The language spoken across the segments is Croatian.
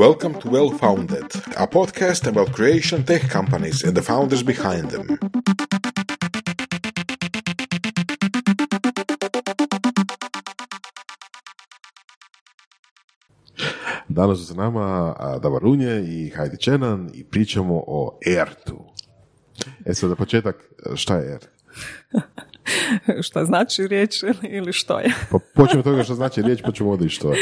Welcome to Well Founded, a podcast about creation tech companies and the founders behind them. Danas su s nama Davar Runje i Heidi Čenan i pričamo o ERT-u. E sad, za početak, šta je ERT? šta znači riječ ili što je. pa počnemo toga što znači riječ, pa ćemo što je.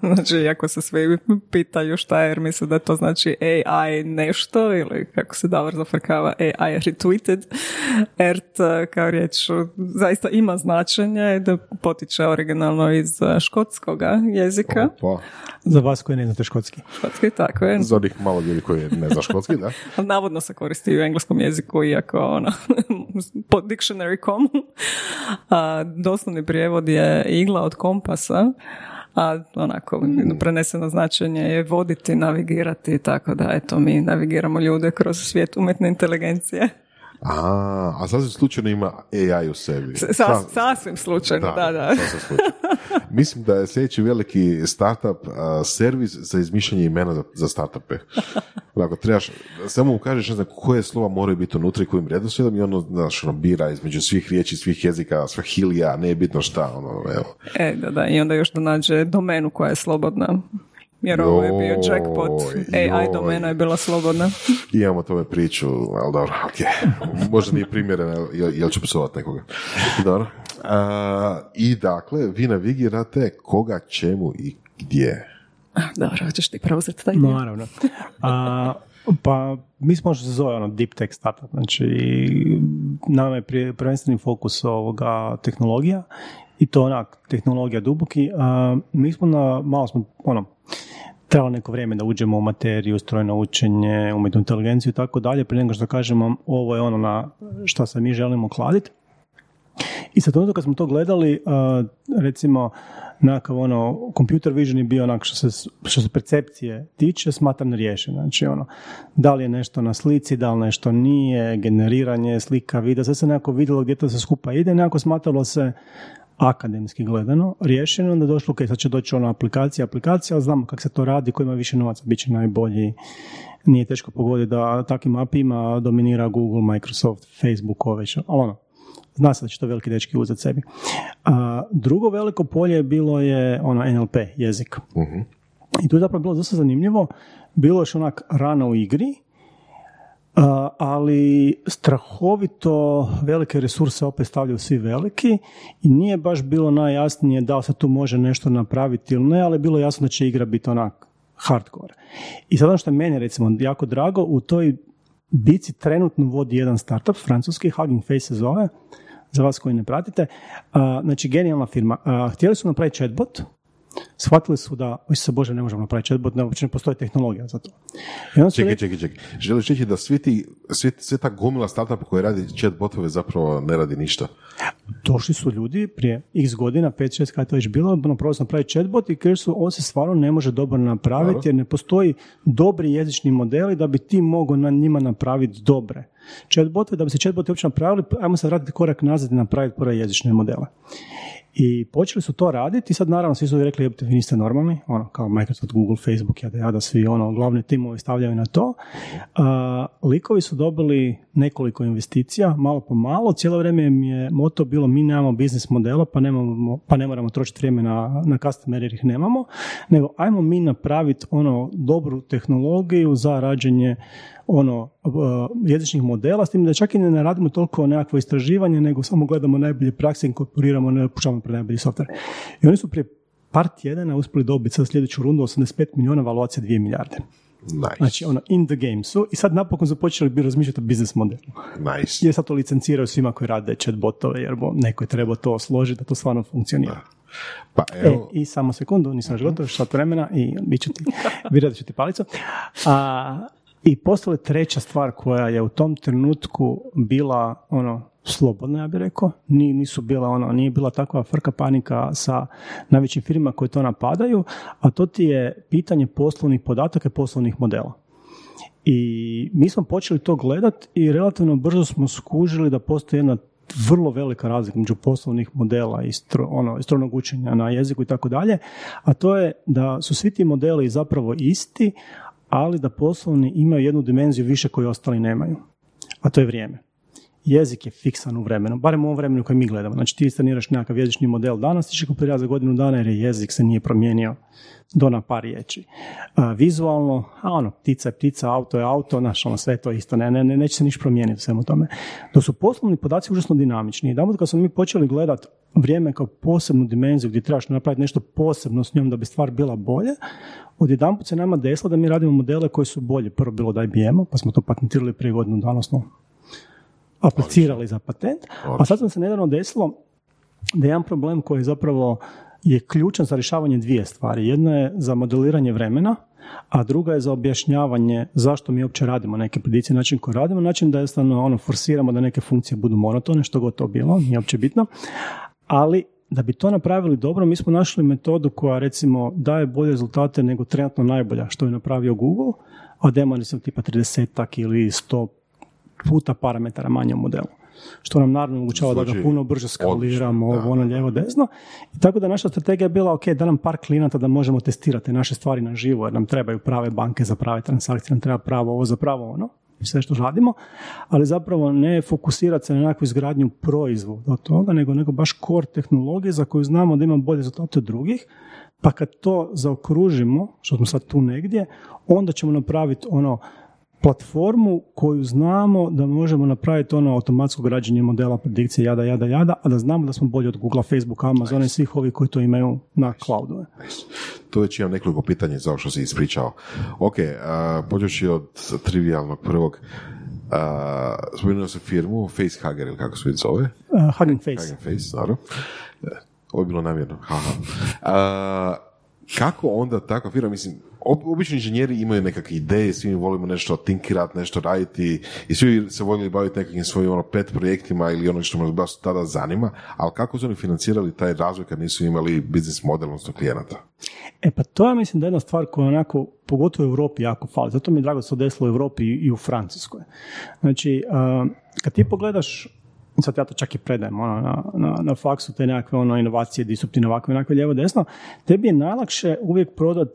Znači, ako se svi pitaju šta je, jer misle da to znači AI nešto ili kako se Davor zafrkava AI retweeted. ERT kao riječ zaista ima značenje da potiče originalno iz škotskog jezika. Opa. Za vas koji ne znate škotski. Škotski, tako je. Za onih malo ljudi koji ne zna škotski, da. Navodno se koristi u engleskom jeziku, iako ono, po dictionary.com a, doslovni prijevod je igla od kompasa, a onako mm. preneseno značenje je voditi, navigirati, tako da eto mi navigiramo ljude kroz svijet umjetne inteligencije. A, a sasvim slučajno ima AI u sebi. sasvim slučajno, da, da. Mislim da je sljedeći veliki startup servis za izmišljanje imena za, za startupe. Ako trebaš, samo mu kažeš, ne znam, koje slova moraju biti unutra i kojim redoslijedom i ono, znaš, ono, bira između svih riječi, svih jezika, hilija, ne je bitno šta, ono, evo. E, da, da, i onda još da nađe domenu koja je slobodna jer ovo je bio jackpot. AI domena je bila slobodna. Imamo tome priču, ali dobro, ok. Možda nije primjereno, jel, jel ću psovati nekoga. Dobro. I dakle, vi navigirate koga, čemu i gdje. Dobro, hoćeš ti preuzeti taj dio? Naravno. A, pa, mi smo što se zove ono deep tech startup, znači nama je prvenstveni fokus ovoga tehnologija i to onak, tehnologija duboki. A, mi smo na, malo smo, ono, trebalo neko vrijeme da uđemo u materiju, strojno učenje, umjetnu inteligenciju i tako dalje, prije nego što kažemo ovo je ono na što se mi želimo kladiti. I sad onda kad smo to gledali, recimo, nekakav ono, computer vision je bio onak što se, što se percepcije tiče, smatram riješen. Znači ono, da li je nešto na slici, da li nešto nije, generiranje slika, videa, sve se nekako vidjelo gdje to se skupa ide, nekako smatralo se akademski gledano riješeno, onda došlo, ok, sad će doći ona aplikacija, aplikacija, ali znamo kako se to radi, ko ima više novaca, bit će najbolji. Nije teško pogoditi da takvim apima dominira Google, Microsoft, Facebook, ove ali ono, zna se da će to veliki dečki uzeti sebi. A, drugo veliko polje bilo je ono NLP, jezik. uh I tu je zapravo bilo dosta zanimljivo. Bilo je još onak rano u igri, ali strahovito velike resurse opet stavljaju svi veliki i nije baš bilo najjasnije da li se tu može nešto napraviti ili ne, ali bilo jasno da će igra biti onak hardcore. I sad ono što je meni recimo jako drago, u toj bici trenutno vodi jedan startup, francuski, Hugging Face se zove, za vas koji ne pratite. znači, genijalna firma. htjeli su napraviti chatbot, shvatili su da, se Bože, ne možemo napraviti chatbot, ne, uopće ne postoji tehnologija za to. čekaj, čekaj, čekaj. Želiš reći da svi ti, svi, sve ta gomila startupa koji radi chatbotove zapravo ne radi ništa? Došli su ljudi prije x godina, 5-6 kada je to već bilo, ono, probali sam napraviti chatbot i kažu su, on se stvarno ne može dobro napraviti jer ne postoji dobri jezični modeli da bi ti mogao na njima napraviti dobre chatbotove. Da bi se chatboti uopće napravili, ajmo sad vratiti korak nazad i napraviti prve jezične modele. I počeli su to raditi i sad naravno svi su rekli vi niste normalni, ono kao Microsoft, Google, Facebook, ja da svi ono glavni timovi stavljaju na to. Uh, likovi su dobili nekoliko investicija, malo po malo, cijelo vrijeme im je moto bilo mi nemamo biznis modela pa, nemamo, pa ne moramo trošiti vrijeme na, na customer jer ih nemamo, nego ajmo mi napraviti ono dobru tehnologiju za rađenje ono uh, jezičnih modela, s tim da čak i ne radimo toliko nekakvo istraživanje, nego samo gledamo najbolje prakse, inkorporiramo, ne pušamo pre najbolji software. I oni su prije par tjedana uspjeli dobiti sad sljedeću rundu 85 milijuna valuacije 2 milijarde. Nice. Znači, ono, in the game su i sad napokon su počeli bi razmišljati o biznis modelu. Nice. Jer sad to licenciraju svima koji rade chatbotove, jer bo neko je trebao to složiti da to stvarno funkcionira. Pa, evo. E, I samo sekundu, nisam još gotov, sat vremena i bit ću ti, vjerojatno ću ti palicu. A, i postala treća stvar koja je u tom trenutku bila ono slobodna, ja bih rekao. nisu bila ono, nije bila takva frka panika sa najvećim firmama koje to napadaju, a to ti je pitanje poslovnih podataka i poslovnih modela. I mi smo počeli to gledat i relativno brzo smo skužili da postoji jedna vrlo velika razlika među poslovnih modela i stro, ono, stronog učenja na jeziku i tako dalje, a to je da su svi ti modeli zapravo isti, ali da poslovni imaju jednu dimenziju više koju ostali nemaju, a to je vrijeme jezik je fiksan u vremenu, barem u ovom vremenu koje mi gledamo. Znači ti istaniraš nekakav jezični model danas, ti će kompletirati za godinu dana jer je jezik se nije promijenio do na par riječi. vizualno, a ono, ptica je ptica, auto je auto, znaš, ono, sve to isto, ne, ne, ne, neće se ništa promijeniti u svemu tome. To su poslovni podaci užasno dinamični. I kad smo mi počeli gledati vrijeme kao posebnu dimenziju gdje trebaš napraviti nešto posebno s njom da bi stvar bila bolje, odjedanput se nama desilo da mi radimo modele koji su bolji. Prvo bilo da IBM, pa smo to patentirali prije godinu dana, aplicirali za patent, a sad sam se nedavno desilo da je jedan problem koji zapravo je ključan za rješavanje dvije stvari. Jedna je za modeliranje vremena, a druga je za objašnjavanje zašto mi uopće radimo neke predicije, način koji radimo, način da jednostavno ono, forsiramo da neke funkcije budu monotone, što god to bilo, nije uopće bitno, ali da bi to napravili dobro, mi smo našli metodu koja recimo daje bolje rezultate nego trenutno najbolja što je napravio Google, a demoni sam tipa 30 ili 100 puta parametara manje u modelu. Što nam naravno omogućava da ga puno brže skaliramo, ovo ono lijevo desno. I tako da naša strategija je bila ok, da nam par klinata da možemo testirati naše stvari na živo, jer nam trebaju prave banke za prave transakcije, nam treba pravo ovo za pravo ono sve što radimo, ali zapravo ne fokusirati se na nekakvu izgradnju proizvoda od toga, nego nego baš core tehnologije za koju znamo da ima bolje rezultate od drugih, pa kad to zaokružimo, što smo sad tu negdje, onda ćemo napraviti ono platformu koju znamo da možemo napraviti ono automatsko građenje modela predikcije jada, jada, jada, a da znamo da smo bolji od Google, Facebook, Amazon i svih ovih koji to imaju na cloudu. Tu već imam nekoliko pitanja za što si ispričao. Ok, uh, od trivialnog prvog. Uh, spomenuo se firmu Facehugger ili kako se vidi zove? Uh, Hugging Face. Hugging Face, naravno. Ovo je bilo namjerno. Haha. Uh, kako onda takva firma, mislim, obični inženjeri imaju nekakve ideje, svi mi volimo nešto tinkirati, nešto raditi i svi se voljeli baviti nekakvim svojim ono, pet projektima ili ono što me baš tada zanima, ali kako su oni financirali taj razvoj kad nisu imali biznis model, odnosno klijenata? E pa to je mislim da je jedna stvar koja onako, pogotovo u Europi jako fali. Zato mi je drago se desilo u Europi i u Francuskoj. Znači, kad ti pogledaš sad ja to čak i predajem ono, na, na, na faksu, te nekakve ono, inovacije, disruptivne ovakve, nekakve lijevo desno, tebi je najlakše uvijek prodat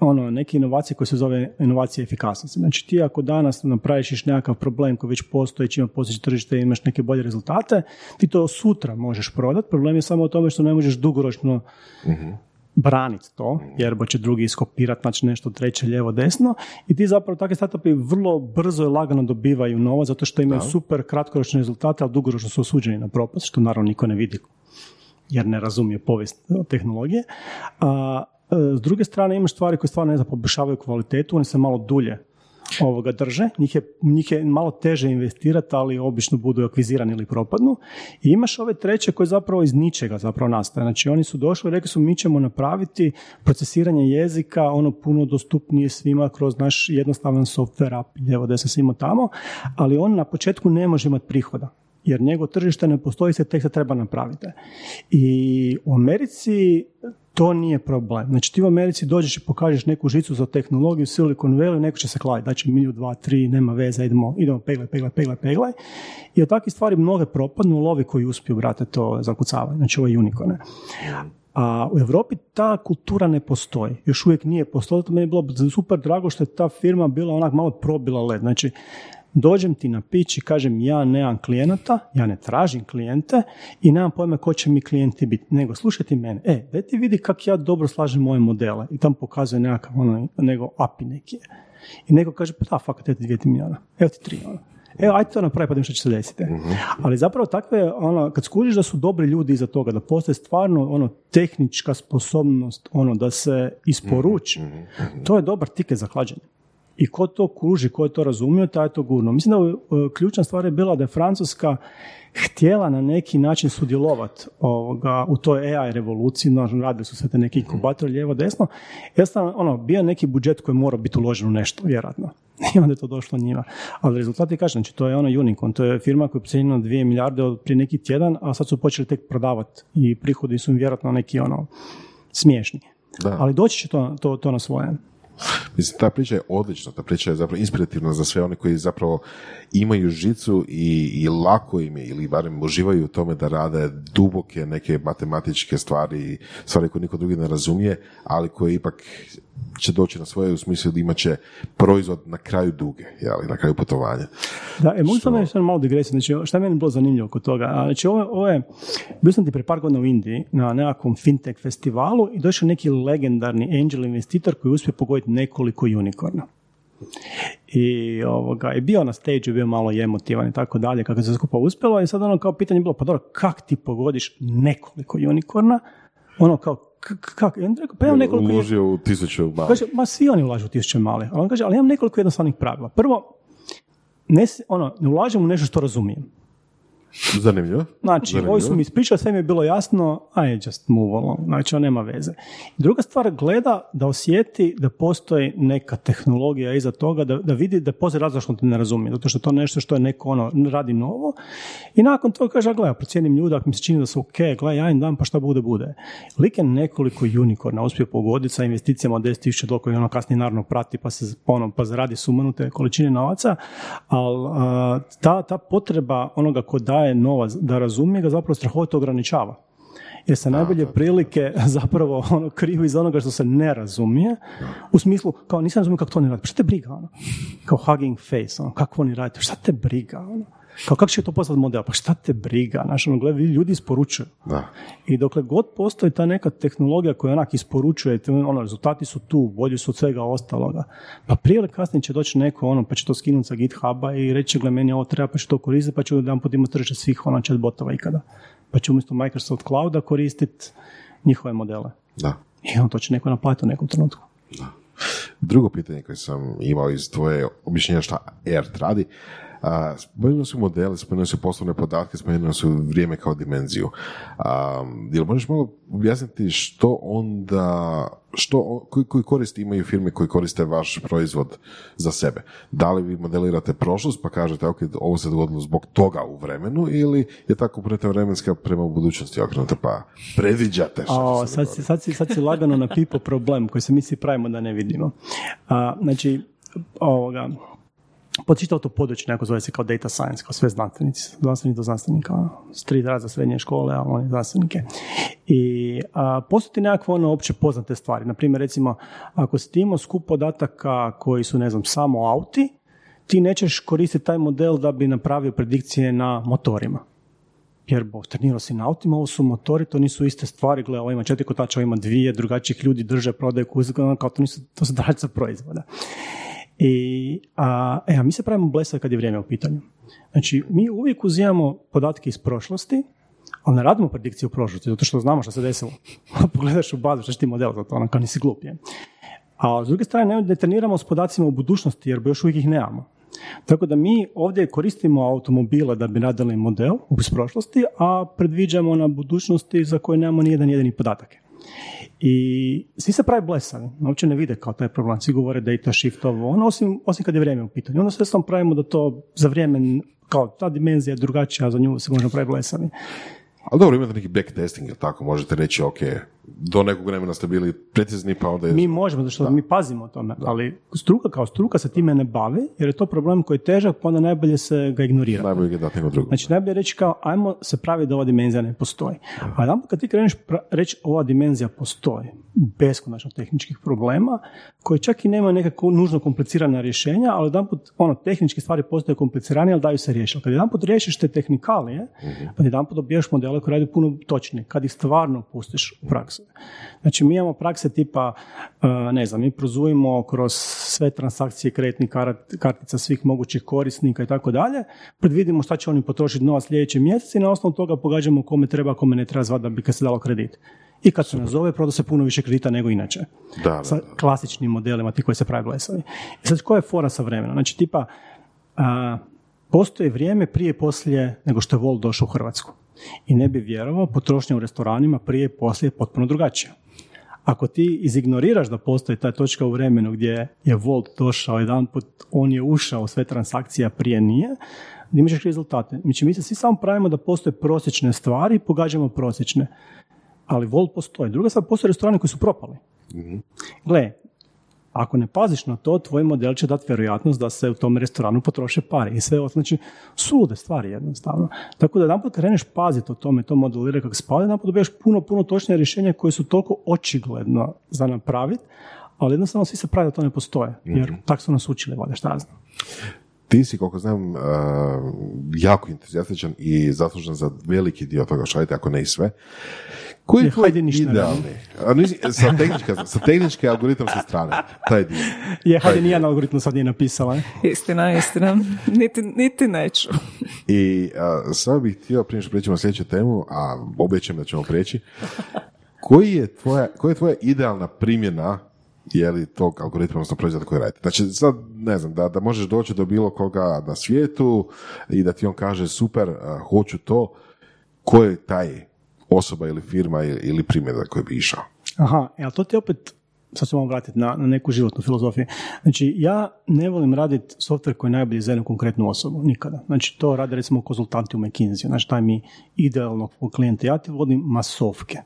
ono, neke inovacije koje se zove inovacije efikasnosti. Znači ti ako danas napraviš nekakav problem koji već postoji, ima postojeće tržište i imaš neke bolje rezultate, ti to sutra možeš prodati. Problem je samo u tome što ne možeš dugoročno uh braniti to, jer će drugi iskopirati, znači nešto treće, lijevo, desno. I ti zapravo takvi startupi vrlo brzo i lagano dobivaju novac, zato što imaju super kratkoročne rezultate, ali dugoročno su osuđeni na propast, što naravno niko ne vidi jer ne razumije povijest tehnologije. A, s druge strane imaš stvari koje stvarno ne znam, poboljšavaju kvalitetu, one se malo dulje ovoga drže, njih je, njih je malo teže investirati, ali obično budu akvizirani ili propadnu. I imaš ove treće koje zapravo iz ničega zapravo nastaje. Znači oni su došli i rekli su mi ćemo napraviti procesiranje jezika ono puno dostupnije svima kroz naš jednostavan software app, evo da se svima tamo, ali on na početku ne može imati prihoda jer njegov tržište ne postoji se tek se treba napraviti. I u Americi to nije problem. Znači ti u Americi dođeš i pokažeš neku žicu za tehnologiju, Silicon Valley, neko će se kladiti, znači miliju, dva, tri, nema veze, idemo, idemo peglaj, peglaj, peglaj, peglaj. I od takvih stvari mnoge propadnu, lovi koji uspiju, brate, to zakucavaju, znači ovo je. A u Europi ta kultura ne postoji. Još uvijek nije postojala. To mi je bilo super drago što je ta firma bila onak malo probila led. Znači, dođem ti na pić i kažem ja nemam klijenata, ja ne tražim klijente i nemam pojma ko će mi klijenti biti, nego slušaj ti mene, e, daj ti vidi kako ja dobro slažem moje modele i tam pokazuje nekakav ono, nego API neki. I neko kaže, pa da, fakat, evo ti dvije milijuna, evo ti tri, ono. Evo, ajde to napravi pa što će se desiti. Mhm. Ali zapravo takve, ono, kad skužiš da su dobri ljudi iza toga, da postoje stvarno ono, tehnička sposobnost ono, da se isporuči, mhm, mhm, to je dobar tiket za hlađenje. I ko to kruži, ko je to razumio, taj je to gurno. Mislim da e, ključna stvar je bila da je Francuska htjela na neki način sudjelovati u toj AI revoluciji, no, radili su se te neki inkubatori lijevo desno, jednostavno ono, bio neki budžet koji mora biti uložen u nešto, vjerojatno. I onda je to došlo njima. Ali rezultati kažem, znači to je ono Unicorn, to je firma koja je pocijenjena 2 milijarde od prije neki tjedan, a sad su počeli tek prodavati i prihodi su im vjerojatno neki ono smiješni. Da. Ali doći će to, to, to na svoje. Mislim, ta priča je odlična, ta priča je zapravo inspirativna za sve one koji zapravo imaju žicu i, i lako im je, ili barem uživaju u tome da rade duboke neke matematičke stvari, stvari koje niko drugi ne razumije, ali koje ipak će doći na svoje u smislu da imat će proizvod na kraju duge, jeli, na kraju putovanja. Da, e, mogu samo nešto malo digresiti, znači šta je meni bilo zanimljivo kod toga, znači ovo, ovo je, bio sam ti pre par godina u Indiji na nekakvom fintech festivalu i došao neki legendarni angel investitor koji uspije pogoditi nekoliko unikorna. I ovoga, je bio na stage, bio malo emotivan i tako dalje, kako se skupa uspjelo i sad ono kao pitanje bilo, pa dobro, kak ti pogodiš nekoliko unikorna? Ono kao, kako? I on rekao, pa imam nekoliko... Uložio u tisuću malih. Kaže, ma svi oni ulažu u tisuće malih. A on kaže, ali imam nekoliko jednostavnih pravila. Prvo, ne, ono, ne ulažem u nešto što razumijem. Zanimljivo. Znači, Zanimljivo. ovi su mi ispričali, sve mi je bilo jasno, a je just move on. Znači, on nema veze. Druga stvar, gleda da osjeti da postoji neka tehnologija iza toga, da, da vidi da postoji razlog što te ne razumije, zato što je to nešto što je neko ono, radi novo. I nakon toga kaže, a gle, procijenim ljude, ako mi se čini da su ok, gle, ja im dam, pa šta bude, bude. Lik je nekoliko unikorna uspio pogoditi sa investicijama od 10.000 dolara koji ono kasnije naravno prati, pa se ono, pa zaradi sumanute količine novaca, ali ta, ta potreba onoga ko daje novac da razumije ga zapravo strahovito ograničava. Jer se najbolje prilike zapravo ono kriju iz onoga što se ne razumije, u smislu, kao nisam razumio kako to oni rade, pa šta te briga, ono? Kao hugging face, ono, kako oni rade, šta te briga, ono? Kao kako će to postati model? Pa šta te briga? Znaš, ono, gledaj, ljudi isporučuju. Da. I dokle god postoji ta neka tehnologija koja onak isporučuje, ono, rezultati su tu, bolji su od svega ostaloga. Pa prije ili kasnije će doći neko, ono, pa će to skinuti sa GitHuba i reći, gle, meni ovo treba, pa će to koristiti, pa će jedan put imati tržište svih ono chatbotova ikada. Pa će umjesto Microsoft Clouda koristiti njihove modele. Da. I on to će neko naplatiti u nekom trenutku. Drugo pitanje koje sam imao iz tvoje objašnjenja šta ERT radi, a, spomenuli su modele, spomenuli su poslovne podatke, spomenuli su vrijeme kao dimenziju. A, jel možeš malo objasniti što onda, što, koji, koji koristi imaju firme koji koriste vaš proizvod za sebe? Da li vi modelirate prošlost pa kažete ok, ovo se dogodilo zbog toga u vremenu ili je tako komponenta vremenska prema budućnosti okrenuta pa predviđate što O, se sad, si, sad, si, sad si lagano na pipo problem koji se mi svi pravimo da ne vidimo. A, znači, ovoga, pod to područje neko zove se kao data science, kao sve znanstvenici, znanstvenici do znanstvenika, ono, s tri razreda srednje škole, a oni znanstvenike. I a, postoji nekakve ono opće poznate stvari. Naprimjer, recimo, ako si imao skup podataka koji su, ne znam, samo auti, ti nećeš koristiti taj model da bi napravio predikcije na motorima jer bo, trenirao si na autima, ovo su motori, to nisu iste stvari, gle, ovo ima četiri kotača, ovo ima dvije, drugačijih ljudi drže, prodaju kuzik, ono, kao to nisu, to su proizvoda. I, a, e, a mi se pravimo blesavi kad je vrijeme u pitanju. Znači, mi uvijek uzimamo podatke iz prošlosti, ali ne radimo predikcije u prošlosti, zato što znamo što se desilo. Pogledaš u bazu, što ti model za to, kao nisi glup je. A s druge strane, ne treniramo s podacima u budućnosti, jer još uvijek ih nemamo. Tako da mi ovdje koristimo automobile da bi radili model iz prošlosti, a predviđamo na budućnosti za koje nemamo nijedan jedini podatak. I svi se pravi blesavi, uopće ne vide kao taj problem. Svi govore data shift ovo, ono, osim, osim kad je vrijeme u pitanju. Onda sve sam pravimo da to za vrijeme, kao ta dimenzija je drugačija, za nju se možemo praviti blesavi. Ali dobro, imate neki backtesting, jel tako? Možete reći, ok, do nekog vremena ste bili precizni, pa onda je... Mi možemo, zato što mi pazimo o tome, ali struka kao struka se time ne bavi, jer je to problem koji je težak, pa onda najbolje se ga ignorira. Najbolje ga dati nego drugo. Znači, najbolje reći kao, ajmo se pravi da ova dimenzija ne postoji. A jedan kad ti kreneš pra- reći ova dimenzija postoji, beskonačno tehničkih problema, koji čak i nema nekako nužno komplicirana rješenja, ali jedan put, ono, tehničke stvari postaju kompliciranije, ali daju se riješiti. Kad jedan put riješiš te tehnikalije, pa jedan put dobijaš modele koji radi puno točnije, kad ih stvarno pustiš u praksu. Znači, mi imamo prakse tipa, uh, ne znam, mi prozujemo kroz sve transakcije kreditnih kartica svih mogućih korisnika i tako dalje, predvidimo šta će oni potrošiti novac sljedeći mjesec i na osnovu toga pogađamo kome treba, kome ne treba zvati da bi kad se dalo kredit. I kad se nazove, proda se puno više kredita nego inače. Da, da, Sa da. klasičnim modelima, ti koji se pravi blesavi. I sad, koja je fora sa vremenom? Znači, tipa, a, postoji vrijeme prije i poslije nego što je Volt došao u Hrvatsku. I ne bi vjerovao, potrošnja u restoranima prije i poslije je potpuno drugačija. Ako ti izignoriraš da postoji ta točka u vremenu gdje je Volt došao jedan put, on je ušao u sve transakcije, a prije nije, imat ćeš rezultate. Znači, mi se svi samo pravimo da postoje prosječne stvari i pogađamo prosječne. Ali Volt postoji. Druga stvar, postoje restorani koji su propali. Gle, Ako ne paziš na to, tvoj model će dati vjerojatnost da se u tom restoranu potroše pare i sve ovo, znači sulude stvari jednostavno. Tako da jedanput kreneš paziti o tome, to modelirati kako spada, jedanput dobiješ puno, puno točnije rješenja koje su toliko očigledno za napraviti, ali jednostavno svi se pravi da to ne postoje, jer mm tako su nas učili, valjda šta znam. Ti si, koliko znam, uh, jako entuzijastičan i zaslužan za veliki dio toga što ako ne i sve. Koji je tvoj idealni? A, nisi, sa, tehničke, sa tehničke algoritamske strane, taj dio. Je, hajde, nijedan algoritm sad nije napisala. Istina, istina. Niti, niti neću. I uh, samo bih htio, prije što prećemo sljedeću temu, a obećam da ćemo preći, koji je tvoja, koja je tvoja idealna primjena je li tog algoritma, odnosno proizvoda koji radite. Znači, sad, ne znam, da, da možeš doći do bilo koga na svijetu i da ti on kaže, super, hoću to, ko je taj osoba ili firma ili primjer za koji bi išao? Aha, ali to ti opet, sad ćemo vratiti na, na neku životnu filozofiju. Znači, ja ne volim raditi software koji je najbolji za jednu konkretnu osobu, nikada. Znači, to rade recimo konzultanti u McKinsey, znači taj mi idealno klijenta. Ja ti vodim masovke.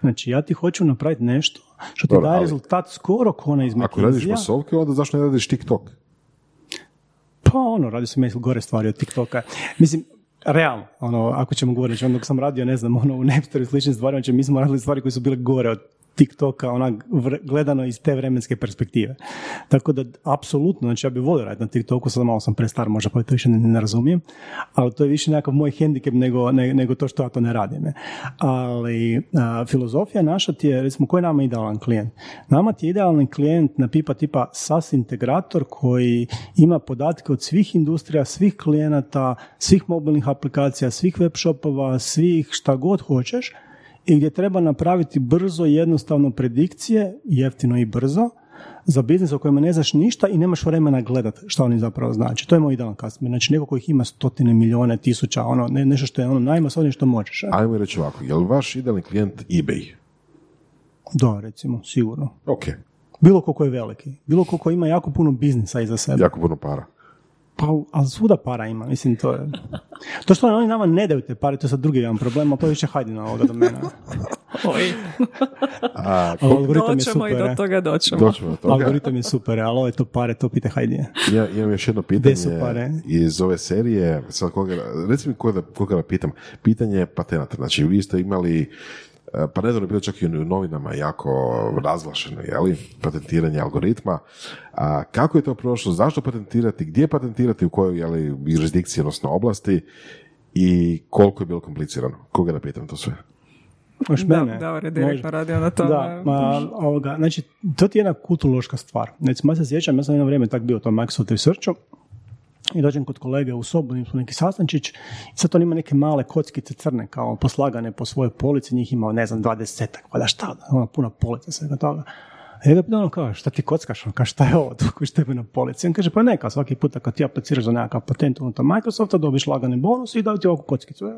Znači, ja ti hoću napraviti nešto što ti daje rezultat skoro ko ona iz Ako radiš masovke, onda zašto ne radiš TikTok? Pa ono, radi se mislim gore stvari od TikToka. Mislim, realno, ono, ako ćemo govoriti, ono dok sam radio, ne znam, ono, u Napsteru i sličnim stvarima, znači mi smo radili stvari koje su bile gore od TikToka, ona gledano iz te vremenske perspektive. Tako da, apsolutno, znači ja bih volio raditi na TikToku, sad malo sam prestar, možda pa to više ne, ne, razumijem, ali to je više nekakav moj hendikep nego, nego to što ja to ne radim. Ali filozofija naša ti je, recimo, koji je nama idealan klijent? Nama ti je idealan klijent na pipa tipa SaaS integrator koji ima podatke od svih industrija, svih klijenata, svih mobilnih aplikacija, svih web shopova, svih šta god hoćeš, i gdje treba napraviti brzo i jednostavno predikcije, jeftino i brzo, za biznis o kojem ne znaš ništa i nemaš vremena gledati što oni zapravo znači. To je moj idealan customer. Znači neko koji ima stotine milijone, tisuća, ono, ne, nešto što je ono najmasovnije što možeš. Ajmo reći ovako, je li vaš idealni klijent eBay? Da, recimo, sigurno. Ok. Bilo koliko je veliki. Bilo koliko ima jako puno biznisa iza sebe. Jako puno para. Pa, ali svuda para ima, mislim, to je... To što oni nama ne daju te pare, to je sad drugi jedan problem, ali to je više na ovoga do mene. Oj. A, algoritam je super. i do toga doćemo. doćemo do toga. Algoritam je super, ali ovo je to pare, to pite Hajdije. Ja imam još jedno pitanje pare? iz ove serije, sad koga, recimo koga, koga pitam, pitanje patenata, znači vi ste imali pa nedavno je bilo čak i u novinama jako razglašeno, li, patentiranje algoritma. A kako je to prošlo, zašto patentirati, gdje patentirati, u kojoj jeli, jurisdikciji, odnosno oblasti i koliko je bilo komplicirano? Koga da pitam to sve? Još mene. Da, da, direktno radio na tome. Da, ma, ovoga, znači, to ti je jedna kulturološka stvar. Znači, ja se sjećam, ja sam jedno vrijeme tak bio u tom Microsoft Researchu i dođem kod kolege u sobu, smo neki sastančić i sad on ima neke male kockice crne kao poslagane po svojoj polici, njih ima ne znam dvadesetak, pa da šta, ona puna polica svega toga. Ja ga pitam, ono kao, šta ti kockaš? On kaže, šta je ovo, dok što tebe na polici? On kaže, pa neka, svaki puta kad ti apliciraš za nekakav patent unutar Microsofta, dobiš lagani bonus i daju ti ovakvu kockicu.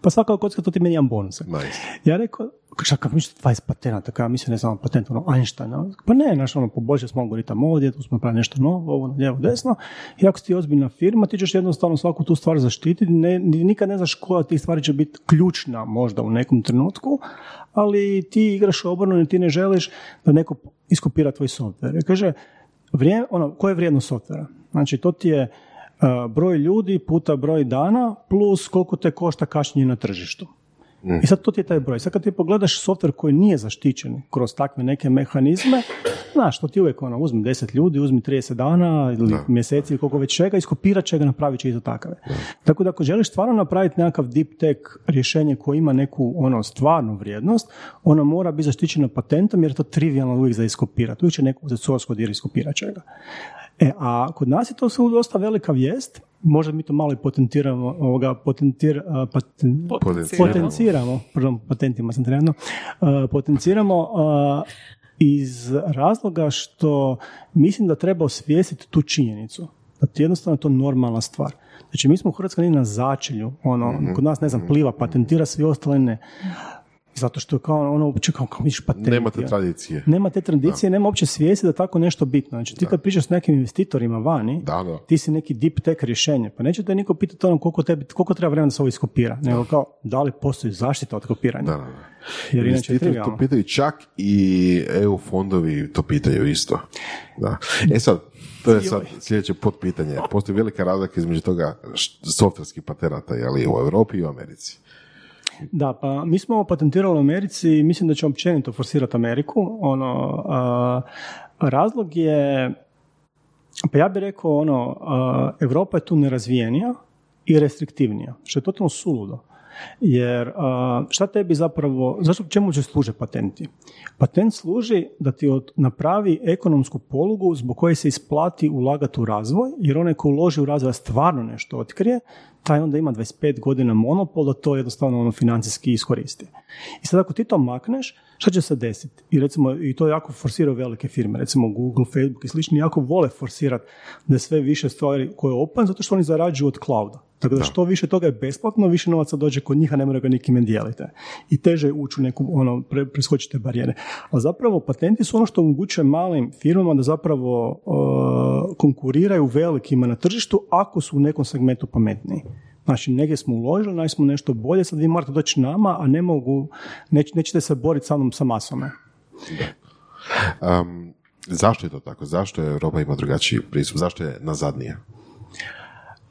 Pa svaka kocka to ti meni jedan bonus. Ja rekao, šta kako mislite 20 patenata, kao mislim ne znam patent ono Einsteina. Pa ne, naš ono poboljšali smo algoritam ovdje, tu smo napravili nešto novo, ovo lijevo desno. I ako si ti ozbiljna firma, ti ćeš jednostavno svaku tu stvar zaštititi, ne, nikad ne znaš koja tih stvari će biti ključna možda u nekom trenutku, ali ti igraš obrnu i ti ne želiš da neko iskopira tvoj software. I kaže, vrijeme, ono, koje je vrijedno softvera? Znači, to ti je uh, broj ljudi puta broj dana plus koliko te košta kašnjenje na tržištu. I sad to ti je taj broj. Sad kad ti pogledaš softver koji nije zaštićen kroz takve neke mehanizme, znaš, to ti uvijek ono, uzmi 10 ljudi, uzmi 30 dana ili da. mjeseci ili koliko već čega, iskopirat će ga, napravit će isto takave. Tako da ako želiš stvarno napraviti nekakav deep tech rješenje koje ima neku ono stvarnu vrijednost, ona mora biti zaštićena patentom jer je to trivialno uvijek za iskopirati. Uvijek će neko uzeti source code jer iskopirat će ga. E, a kod nas je to sve dosta velika vijest, možda mi to malo i potentiramo, ovoga, potentir, paten, potenciramo, pardon, patentima sam trenutno, potenciramo iz razloga što mislim da treba osvijestiti tu činjenicu, da ti jednostavno je to normalna stvar. Znači, mi smo u Hrvatskoj na začelju, ono, mhm. kod nas, ne znam, pliva, patentira, svi ostali ne. Zato što kao ono uopće kao, kao vidiš patent. Nemate ja. tradicije. Nema te tradicije, nema uopće svijesti da tako nešto bitno. Znači ti kad pričaš s nekim investitorima vani, Da, da. ti si neki deep tech rješenje, pa neće te niko pitati ono koliko, tebi, koliko treba vremena da se ovo iskopira, nego kao da li postoji zaštita od kopiranja. Da, da, da. Jer inače je Investitori to pitaju, čak i EU fondovi to pitaju isto. Da. E sad, to je sad sljedeće potpitanje. Postoji velika razlika između toga softverskih patenata, je li u Europi i u Americi. Da, pa mi smo patentirali u Americi i mislim da ćemo općenito forsirati Ameriku. Ono, a, razlog je, pa ja bih rekao, ono, a, Europa je tu nerazvijenija i restriktivnija, što je totalno suludo. Jer šta tebi zapravo, zašto čemu će služe patenti? Patent služi da ti od, napravi ekonomsku polugu zbog koje se isplati ulagati u razvoj, jer onaj ko uloži u razvoj stvarno nešto otkrije, taj onda ima 25 godina monopol da to jednostavno ono financijski iskoristi. I sad ako ti to makneš, šta će se desiti? I recimo, i to jako forsiraju velike firme, recimo Google, Facebook i slični, jako vole forsirati da sve više stvari koje je open, zato što oni zarađuju od clouda. Tako da što više toga je besplatno, više novaca dođe kod njih, a ne moraju ga nikime dijeliti. I teže ući u neku, ono, pre, preskočiti te barijere. A zapravo patenti su ono što omogućuje malim firmama da zapravo uh, konkuriraju velikima na tržištu ako su u nekom segmentu pametniji. Znači, negdje smo uložili, našli smo nešto bolje, sad vi morate doći nama, a ne mogu, neć, nećete se boriti sa mnom sa masome. Um, zašto je to tako? Zašto je Europa ima drugačiji pristup? Zašto je nazadnija?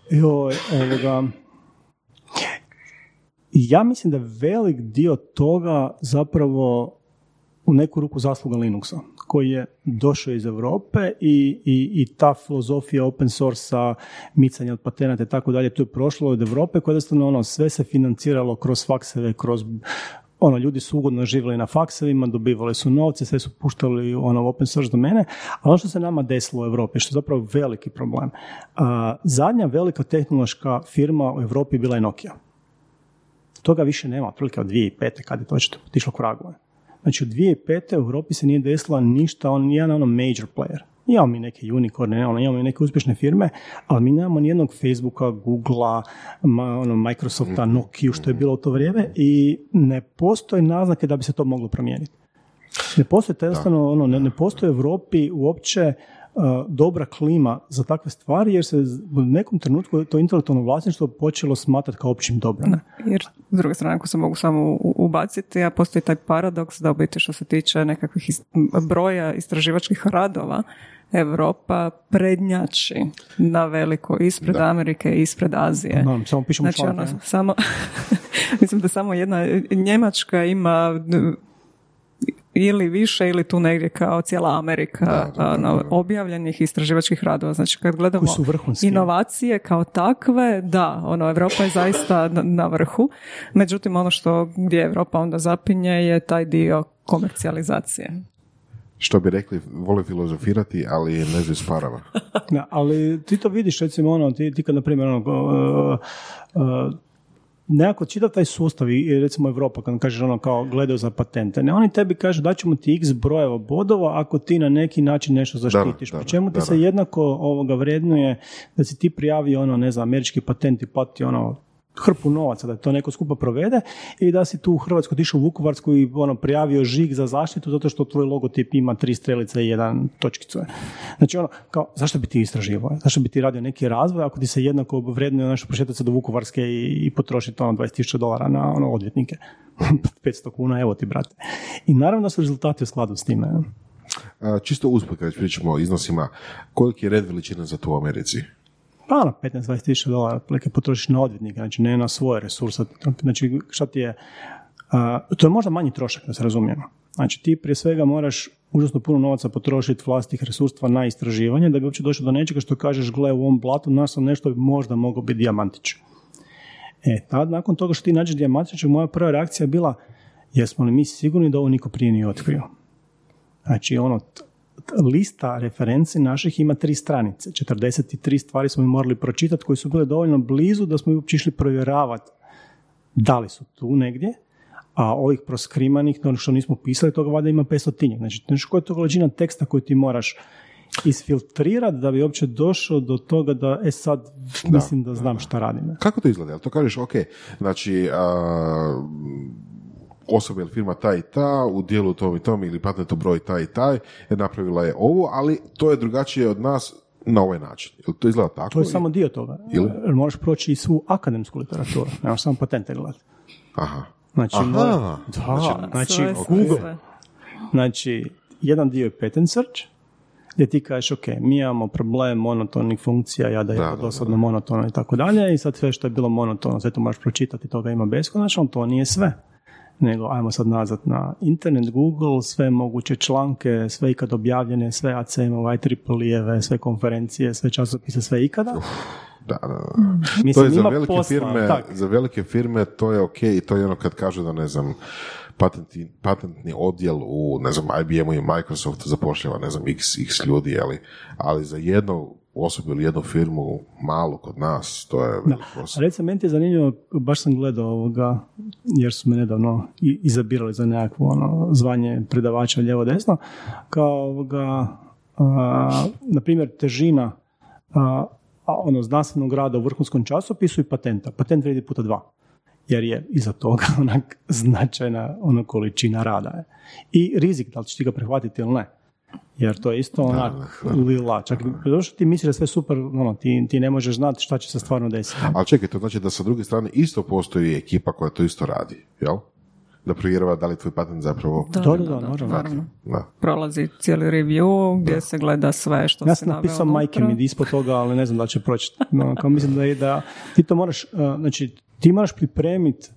Joj, ovoga... Ja mislim da velik dio toga zapravo u neku ruku zasluga Linuxa, koji je došao iz Europe i, i, i ta filozofija open source micanja od patenata i tako dalje, to je prošlo od Europe, koja jednostavno ono, sve se financiralo kroz fakseve, kroz ono, ljudi su ugodno živjeli na faksevima, dobivali su novce, sve su puštali u ono, open source domene, ali ono što se nama desilo u Europi, što je zapravo veliki problem, zadnja velika tehnološka firma u Europi bila je Nokia. Toga više nema, otprilike od 2005. kad je to već otišlo vragove. Znači od 2005. u Europi se nije desilo ništa, on nijedan ono major player. Imamo mi neke unicorne, ono, imamo i neke uspješne firme, ali mi nemamo nijednog Facebooka, Googlea, ma, ono, Microsofta, Nokia, što je bilo u to vrijeme i ne postoje naznake da bi se to moglo promijeniti. Ne postoji to jednostavno, ono, ne, ne postoji u Europi uopće uh, dobra klima za takve stvari, jer se u nekom trenutku to intelektualno vlasništvo počelo smatrati kao općim dobrom. Jer, s druge strane, ako se mogu samo ubaciti, a postoji taj paradoks da u biti što se tiče nekakvih broja istraživačkih radova, Europa prednjači na veliko ispred Amerike i ispred Azije. Naravno, samo pišemo Znači, članak, ono, samo, mislim da samo jedna Njemačka ima ili više ili tu negdje kao cijela Amerika Da, da, da, ono, da. objavljenih istraživačkih radova. Znači kad gledamo su inovacije kao takve, da, ono, Europa je zaista na, na vrhu. Međutim, ono što gdje Europa onda zapinje je taj dio komercijalizacije. Što bi rekli, vole filozofirati, ali ne znaju s parama. Da, ali ti to vidiš, recimo, ono, ti, ti kad, na primjer, ono, uh, uh, nekako čitav taj sustav i recimo Europa, kad kažeš ono kao gledaju za patente, ne, oni tebi kažu da ćemo ti x brojeva bodova ako ti na neki način nešto zaštitiš. da, Po čemu ti da, se jednako ovoga vrednuje da si ti prijavio ono, ne znam, američki patent i plati ono hrpu novaca da to neko skupa provede i da si tu u Hrvatskoj otišao u Vukovarsku i ono prijavio žig za zaštitu zato što tvoj logotip ima tri strelice i jedan točkicu. Znači ono, kao, zašto bi ti istraživao? Zašto bi ti radio neki razvoj ako ti se jednako vrednuje nešto prošetati do Vukovarske i, i potrošiti ono 20.000 dolara na ono odvjetnike? 500 kuna, evo ti brate. I naravno da su rezultati u skladu s time. čisto usput, kad pričamo o iznosima, koliki je red veličina za to u Americi? Pa ono, 15-20 tisuća dolara otprilike potrošiš na odvjetnika, znači ne na svoje resurse. Znači, šta ti je... a, to je možda manji trošak, da se razumijemo. Znači, ti prije svega moraš užasno puno novaca potrošiti vlastitih resurstva na istraživanje da bi uopće došao do nečega što kažeš, gle, u ovom blatu našao nešto bi možda mogao biti dijamantić. E, tad, nakon toga što ti nađeš dijamantić, moja prva reakcija je bila, jesmo li mi sigurni da ovo niko prije nije otkrio? Znači, ono, lista referenci naših ima tri stranice. 43 stvari smo mi morali pročitati koje su bile dovoljno blizu da smo uopće išli provjeravati da li su tu negdje, a ovih proskrimanih, ono što nismo pisali, toga valjda ima 500 tinjak. Znači, znaš koja je to količina teksta koju ti moraš isfiltrirati da bi uopće došao do toga da, e sad, mislim da znam šta radim. Kako to izgleda? Jel to kažeš, ok, znači, a, osoba ili firma ta i ta, u dijelu tom i tom ili patentu broj taj i taj, je napravila je ovo, ali to je drugačije od nas na ovaj način. Jel to izgleda tako? To je samo dio toga. Ili? Jer možeš proći i svu akademsku literaturu, nemaš samo patente gledati. Aha. Znači, Aha. da, znači, sve, Google, sve. Znači, jedan dio je patent search, gdje ti kažeš, ok, mi imamo problem monotonih funkcija, ja da je Da, da, da, dosadno monotono i tako dalje, i sad sve što je bilo monotono, sve to možeš pročitati, toga ima beskonačno, to nije sve. Nego, ajmo sad nazad na internet, Google, sve moguće članke, sve ikad objavljene, sve ACM-ove, IEEE-eve, sve konferencije, sve časopise, sve ikada. Da, da, da. Mislim, to je za velike posla, firme, tak. za velike firme to je ok i to je ono kad kažu da ne znam patentni, patentni odjel u ne znam IBM-u i Microsoftu zapošljava ne znam x, x ljudi, ali, ali za jednu osobu ili jednu firmu malu kod nas, to je velik posao. Recimo, meni je zanimljivo, baš sam gledao ovoga, jer su me nedavno izabirali za nekakvo ono, zvanje predavača lijevo desno, kao ovoga, a, na primjer, težina a, a, ono, znanstvenog rada u vrhunskom časopisu i patenta. Patent vrijedi puta dva jer je iza toga onak značajna ono količina rada. I rizik, da li ćeš ti ga prihvatiti ili ne. Jer to je isto onak lila. Čak i došlo ti misliš da je sve super, ono, ti, ti ne možeš znati šta će se stvarno desiti. Ali čekaj, to znači da sa druge strane isto postoji ekipa koja to isto radi, jel? Da provjerava da li tvoj patent zapravo... Da, Da, da, da, da, da, naravno. Da. Prolazi cijeli review gdje se gleda sve što Ja se sam naveo napisao majke mi ispod toga, ali ne znam da li će proći. No, kao mislim da je da ti to moraš, uh, znači ti moraš pripremiti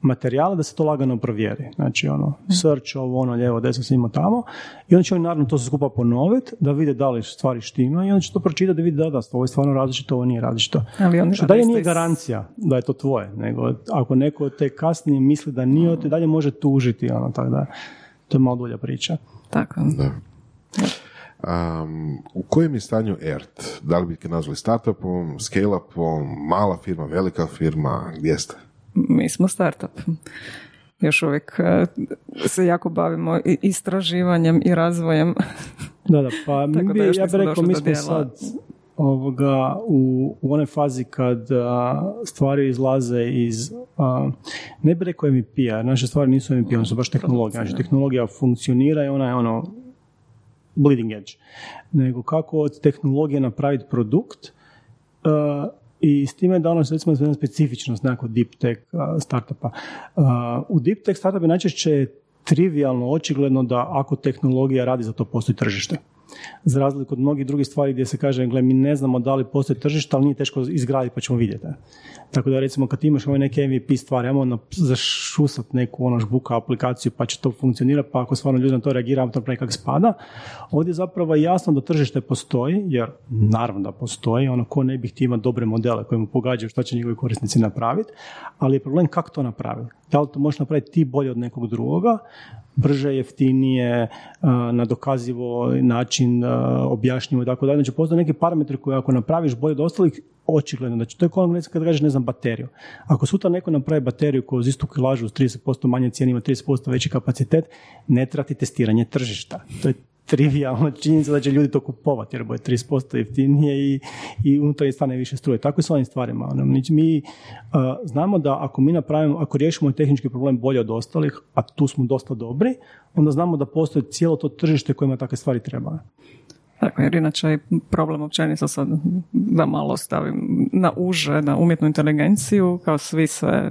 materijale da se to lagano provjeri. Znači ono, search, ovo, ono, lijevo, desno, svima tamo. I onda će oni naravno to sve skupa ponoviti, da vide da li stvari štima i onda će to pročitati da vidi da, da, ovo je stvarno različito, ovo nije različito. Ali Što rade dalje nije garancija da je to tvoje, nego ako neko te kasnije misli da nije, te dalje može tužiti, ono, tako da to je malo dulja priča. Tako. Da. Um, u kojem je stanju ERT? Da li bi ga nazvali startupom, scale-upom, mala firma, velika firma, gdje ste? Mi smo startup. Još uvijek eh, se jako bavimo i istraživanjem i razvojem. Da, da, pa Tako bi, da ja bih rekao, mi smo sad ovoga, u, u onoj fazi kad a, stvari izlaze iz, a, ne bih rekao MVP-a, naše stvari nisu MVP, one su baš tehnologija. Znači, tehnologija funkcionira i ona je ono bleeding edge. Nego kako od tehnologije napraviti produkt i s time da ono recimo jedna specifičnost nekako deep tech startupa. U deep tech startupu najčešće je trivialno, očigledno da ako tehnologija radi za to postoji tržište. Za razliku od mnogih drugih stvari gdje se kaže, gle, mi ne znamo da li postoji tržište, ali nije teško izgraditi pa ćemo vidjeti. Tako da recimo kad imaš ove neke MVP stvari, ajmo na, zašusat neku ono žbuka aplikaciju pa će to funkcionirati, pa ako stvarno ljudi na to reagiraju, to pravi kako spada. Ovdje zapravo je jasno da tržište postoji, jer naravno da postoji, ono ko ne bi htio imati dobre modele koji mu pogađaju šta će njegovi korisnici napraviti, ali je problem kako to napraviti. Da li to možeš napraviti ti bolje od nekog drugoga, brže, jeftinije, na dokazivo način objašnjivo i tako dalje. Znači postoje neki parametri koje ako napraviš bolje od ostalih, očigledno. Znači to je kao ono kad kažeš ne znam bateriju. Ako sutra neko napravi bateriju koju uz istu kilažu s 30% manje cijene ima 30% veći kapacitet, ne trati testiranje tržišta. To je trivijalna činjenica da će ljudi to kupovati jer bude 30% jeftinije i, i unutar je stane više struje. Tako je s ovim stvarima. Ono, mi uh, znamo da ako mi napravimo, ako riješimo tehnički problem bolje od ostalih, a tu smo dosta dobri, onda znamo da postoji cijelo to tržište kojima takve stvari treba. Tako, jer inače je problem općenito sad da malo stavim na uže, na umjetnu inteligenciju, kao svi se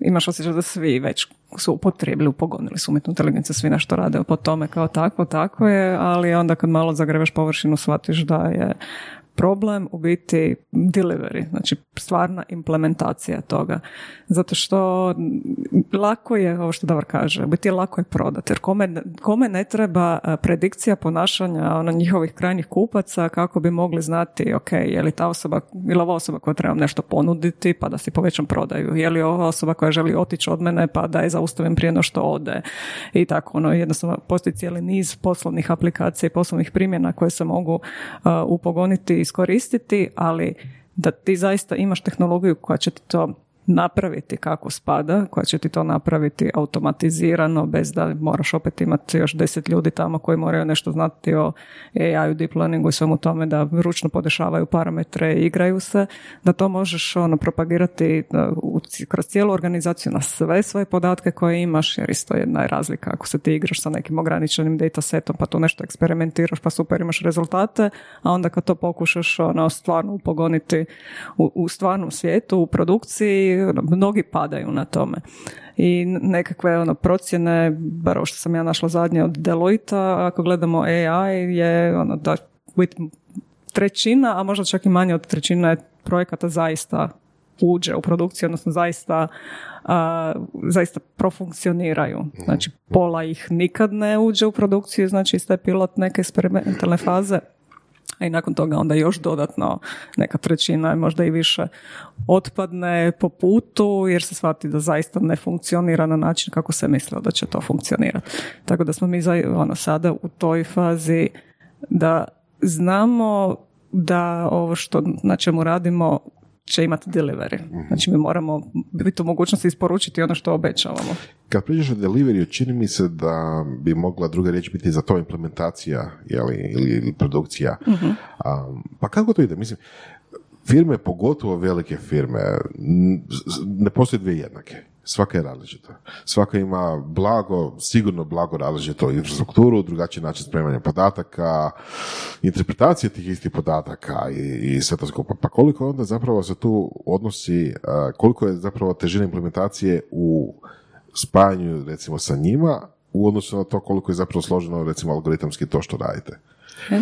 imaš osjećaj da svi već su upotrijebili, upogonili su umjetnu inteligenciju, svi nešto rade po tome kao takvo, tako je, ali onda kad malo zagreveš površinu shvatiš da je problem u biti delivery, znači stvarna implementacija toga. Zato što lako je, ovo što Davor kaže, u biti lako je prodati, jer kome, kome ne treba predikcija ponašanja ono, njihovih krajnjih kupaca kako bi mogli znati, ok, je li ta osoba, ili ova osoba koja treba nešto ponuditi pa da si povećam prodaju, je li ova osoba koja želi otići od mene pa da je zaustavim prije no što ode i tako, ono, jednostavno postoji cijeli niz poslovnih aplikacija i poslovnih primjena koje se mogu a, upogoniti iskoristiti, ali da ti zaista imaš tehnologiju koja će ti to napraviti kako spada, koja će ti to napraviti automatizirano, bez da moraš opet imati još deset ljudi tamo koji moraju nešto znati o AI-u, deep learningu i svemu tome, da ručno podešavaju parametre, igraju se, da to možeš ono, propagirati kroz cijelu organizaciju na sve svoje podatke koje imaš, jer isto jedna je razlika ako se ti igraš sa nekim ograničenim datasetom, pa tu nešto eksperimentiraš, pa super imaš rezultate, a onda kad to pokušaš ono, stvarno upogoniti u, u stvarnom svijetu, u produkciji, ono, mnogi padaju na tome. I nekakve ono, procjene, bar što sam ja našla zadnje od Deloitte, ako gledamo AI, je ono, da trećina, a možda čak i manje od trećine projekata zaista uđe u produkciju, odnosno zaista, zaista profunkcioniraju. Znači, pola ih nikad ne uđe u produkciju, znači iz te pilot neke eksperimentalne faze, a i nakon toga onda još dodatno neka trećina, možda i više, otpadne po putu jer se shvati da zaista ne funkcionira na način kako se mislilo da će to funkcionirati. Tako da smo mi ono, sada u toj fazi da znamo da ovo što na čemu radimo će imati delivery. Mhm. Znači mi moramo biti u mogućnosti isporučiti ono što obećavamo. Kad priđeš o delivery, čini mi se da bi mogla druga riječ biti za to implementacija jeli, ili, ili produkcija. uh pa kako to ide? Mislim, firme, pogotovo velike firme, ne postoje dvije jednake. Svaka je različita. Svaka ima blago, sigurno blago različito infrastrukturu, drugačiji način spremanja podataka, interpretacije tih istih podataka i, i sve to skupa. Pa koliko onda zapravo se tu odnosi, koliko je zapravo težina implementacije u spajanju recimo sa njima u odnosu na to koliko je zapravo složeno recimo algoritamski to što radite. E,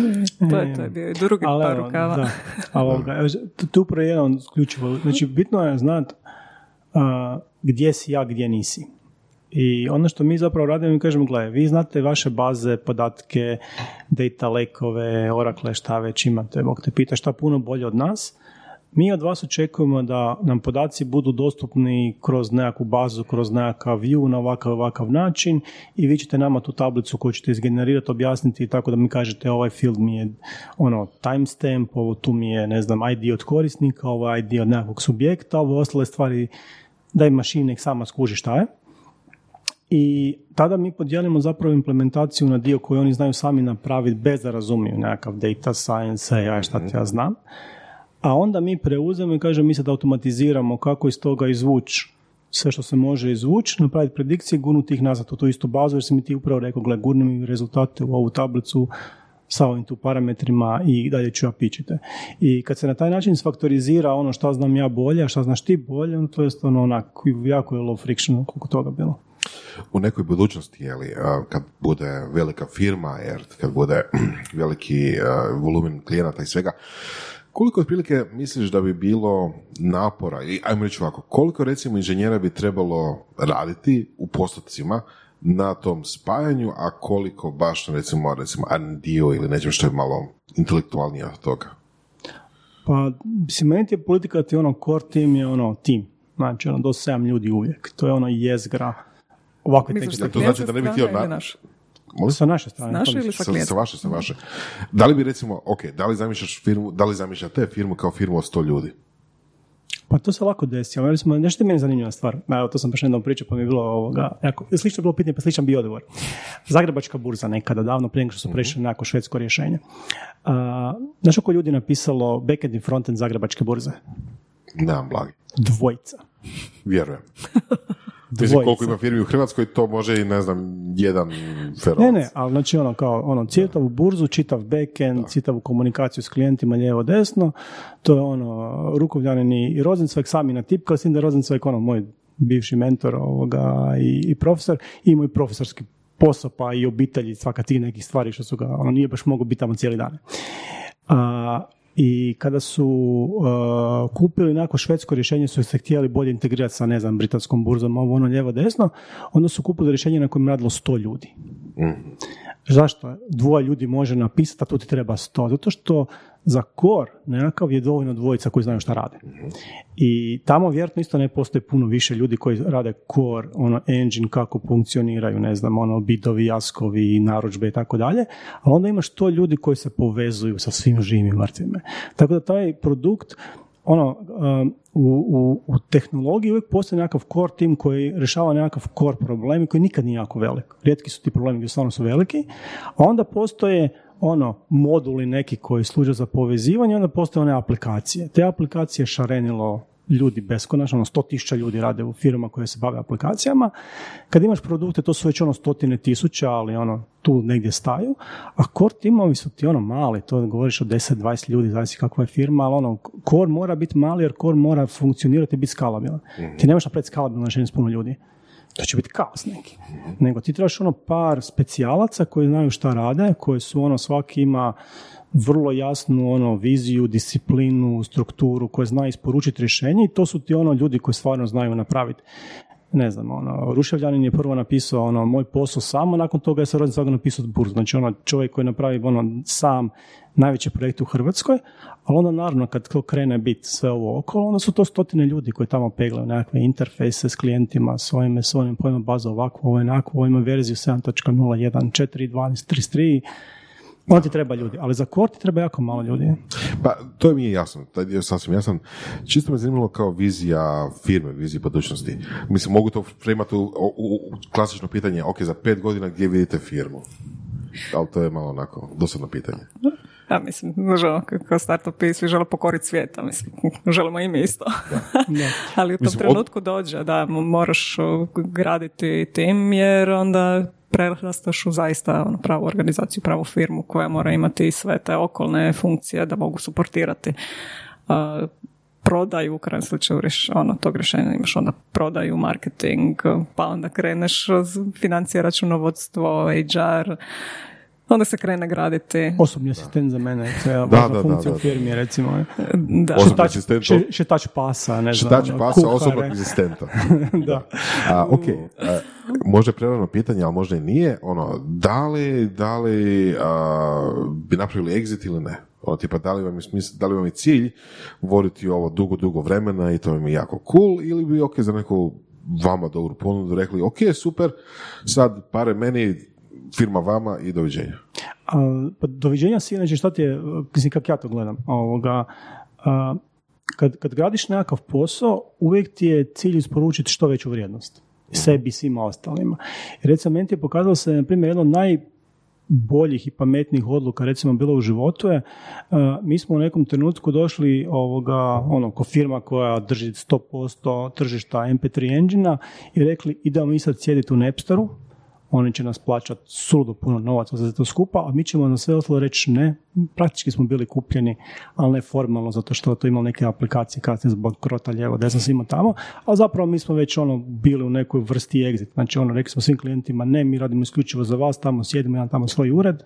to je, to je bio i drugi ali, par rukava. Da, ali, tu upravo jedan ključivo. Znači, bitno je znati gdje si ja, gdje nisi. I ono što mi zapravo radimo, mi kažemo, gledaj, vi znate vaše baze, podatke, data lekove, orakle, šta već imate, Bog te pita šta puno bolje od nas, mi od vas očekujemo da nam podaci budu dostupni kroz nekakvu bazu, kroz nekakav view na ovakav ovakav način i vi ćete nama tu tablicu koju ćete izgenerirati, objasniti tako da mi kažete ovaj field mi je ono timestamp, ovo tu mi je ne znam ID od korisnika, ovo ID od nekakvog subjekta, ovo ostale stvari da im mašina nek sama skuži šta je. I tada mi podijelimo zapravo implementaciju na dio koji oni znaju sami napraviti bez da razumiju nekakav data science, AI, šta ti ja znam. A onda mi preuzemo i kažemo mi sad automatiziramo kako iz toga izvući sve što se može izvući, napraviti predikcije, gurnuti ih nazad u tu istu bazu, jer si mi ti upravo rekao, gle, gurni mi rezultate u ovu tablicu, sa ovim tu parametrima i dalje ću ja pičite. I kad se na taj način sfaktorizira ono što znam ja bolje, a šta znaš ti bolje, to je ono onako, jako je low friction koliko toga bilo. U nekoj budućnosti, jeli, kad bude velika firma, jer kad bude veliki volumen klijenata i svega, koliko otprilike misliš da bi bilo napora, ajmo reći ovako, koliko recimo inženjera bi trebalo raditi u postupcima na tom spajanju, a koliko baš recimo, recimo dio ili nečem što je malo intelektualnije od toga? Pa, mislim, meni je politika ti ono core team je ono tim. Znači, ono, do sedam ljudi uvijek. To je ono jezgra. Ovakve tekste. To znači da ne bi htio na... Sa naše strane. Naše ili sa, sa, vaše, sa vaše. Da li bi recimo, ok, da li zamišljaš firmu, da li zamišljate firmu kao firmu od sto ljudi? Pa to se lako desi. Ali smo, nešto je meni zanimljiva stvar. Evo, to sam baš jednom pričao, pa mi je bilo ovoga, jako, slično bilo pitanje, pa sličan bio odgovor. Zagrebačka burza nekada, davno prije nego što su mhm. prešli na neko švedsko rješenje. Uh, znaš koliko ljudi napisalo backend i frontend Zagrebačke burze? Nemam blagi. Dvojica. Vjerujem. Mislim, koliko ima firmi u Hrvatskoj, to može i, ne znam, jedan ferovac. Ne, ne, ali znači ono, kao, ono, čitavu burzu, čitav backend, čitavu komunikaciju s klijentima lijevo desno, to je ono, Rukovljanin i Rozencvek sami natipkali, s tim da je Rozencvek, ono, moj bivši mentor ovoga, i, i profesor, i moj profesorski posao, pa i obitelji, svaka ti nekih stvari što su ga, ono, nije baš mogu biti tamo cijeli dan. A, i kada su uh, kupili neko švedsko rješenje su se htjeli bolje integrirati sa ne znam britanskom burzom ovo ono lijevo desno onda su kupili rješenje na kojem radilo sto ljudi. Mm. zašto? Dvoje ljudi može napisati a tu ti treba sto? Zato što za kor nekakav je dovoljno dvojica koji znaju šta rade. I tamo vjerojatno isto ne postoji puno više ljudi koji rade core, ono engine, kako funkcioniraju, ne znam, ono bitovi, jaskovi, narudžbe i tako dalje, a onda imaš to ljudi koji se povezuju sa svim živim mrtvima. Tako da taj produkt ono, um, u, u, u tehnologiji uvijek postoji nekakav core tim koji rješava nekakav core problem i koji nikad nije jako velik. Rijetki su ti problemi gdje stvarno su veliki, a onda postoje ono moduli neki koji služe za povezivanje, onda postoje one aplikacije. Te aplikacije šarenilo ljudi beskonačno, ono sto tisuća ljudi rade u firmama koje se bave aplikacijama. Kad imaš produkte, to su već ono stotine tisuća, ali ono tu negdje staju, a core timovi su ti ono mali, to govoriš o 10-20 ljudi, zavisi kakva je firma, ali ono, core mora biti mali jer core mora funkcionirati i biti skalabilan. mm Ti nemaš napraviti skalabilan rješenje s puno ljudi. To će biti kaos neki. Nego ti trebaš ono par specijalaca koji znaju šta rade, koji su ono, svaki ima vrlo jasnu ono viziju, disciplinu, strukturu koje zna isporučiti rješenje i to su ti ono ljudi koji stvarno znaju napraviti ne znam, ono, Ruševljanin je prvo napisao ono, moj posao samo, nakon toga je se rodio sada napisao burz. Znači, ono, čovjek koji napravi ono, sam najveće projekte u Hrvatskoj, ali onda naravno kad to krene biti sve ovo okolo, onda su to stotine ljudi koji tamo peglaju nekakve interfejse s klijentima, svojim, svojim pojmom baza ovako, ovo onako, ovo ima verziju 7.01, 4, 12, 33, on ti treba ljudi, ali za ti treba jako malo ljudi. Pa, to mi je jasno, taj dio sasvim jasan. Čisto me zanimalo kao vizija firme, vizija budućnosti. Mislim, mogu to fremati u, u, klasično pitanje, ok, za pet godina gdje vidite firmu? Ali to je malo onako, dosadno pitanje. Ja mislim, želimo kao startupi svi žele pokoriti svijeta, mislim, želimo i mi isto. Ali u tom trenutku dođe da moraš graditi tim jer onda prerastaš u zaista ono, pravu organizaciju, pravu firmu koja mora imati sve te okolne funkcije da mogu suportirati. Uh, prodaju, u krajem slučaju ono, tog rješenja imaš onda prodaju, marketing, pa onda kreneš financije, računovodstvo, HR, onda se krene graditi. Osobni asistent za mene, to je da, da, funkcija da, u firmi, recimo. Da. Osobni asistent. Šetač pasa, ne znam. Šetač pasa osobnog asistenta. da. A, ok, a, možda je prerano pitanje, ali možda i nije. Ono, da li, da li bi napravili exit ili ne? Ono, tipa, da li vam je, smisl, da li vam je cilj voditi ovo dugo, dugo vremena i to mi je jako cool, ili bi, ok, za neku vama dobru ponudu rekli, ok, super, sad pare meni, firma vama i doviđenja. A, pa doviđenja si inače šta ti je, mislim kako ja to gledam, ovoga, a, kad, kad gradiš nekakav posao, uvijek ti je cilj isporučiti što veću vrijednost sebi i svima ostalima. recimo, meni je pokazalo se, na primjer, jedno od najboljih i pametnijih odluka recimo bilo u životu je, mi smo u nekom trenutku došli ovoga, ono, ko firma koja drži 100% tržišta MP3 engine i rekli idemo mi sad sjediti u Napsteru, oni će nas plaćati suludo puno novaca za to skupa, a mi ćemo na sve ostalo reći ne, praktički smo bili kupljeni, ali ne formalno, zato što to imalo neke aplikacije kasnije zbog krota lijevo, desno svima tamo, a zapravo mi smo već ono bili u nekoj vrsti exit, znači ono rekli smo svim klijentima ne, mi radimo isključivo za vas, tamo sjedimo, imam tamo svoj ured,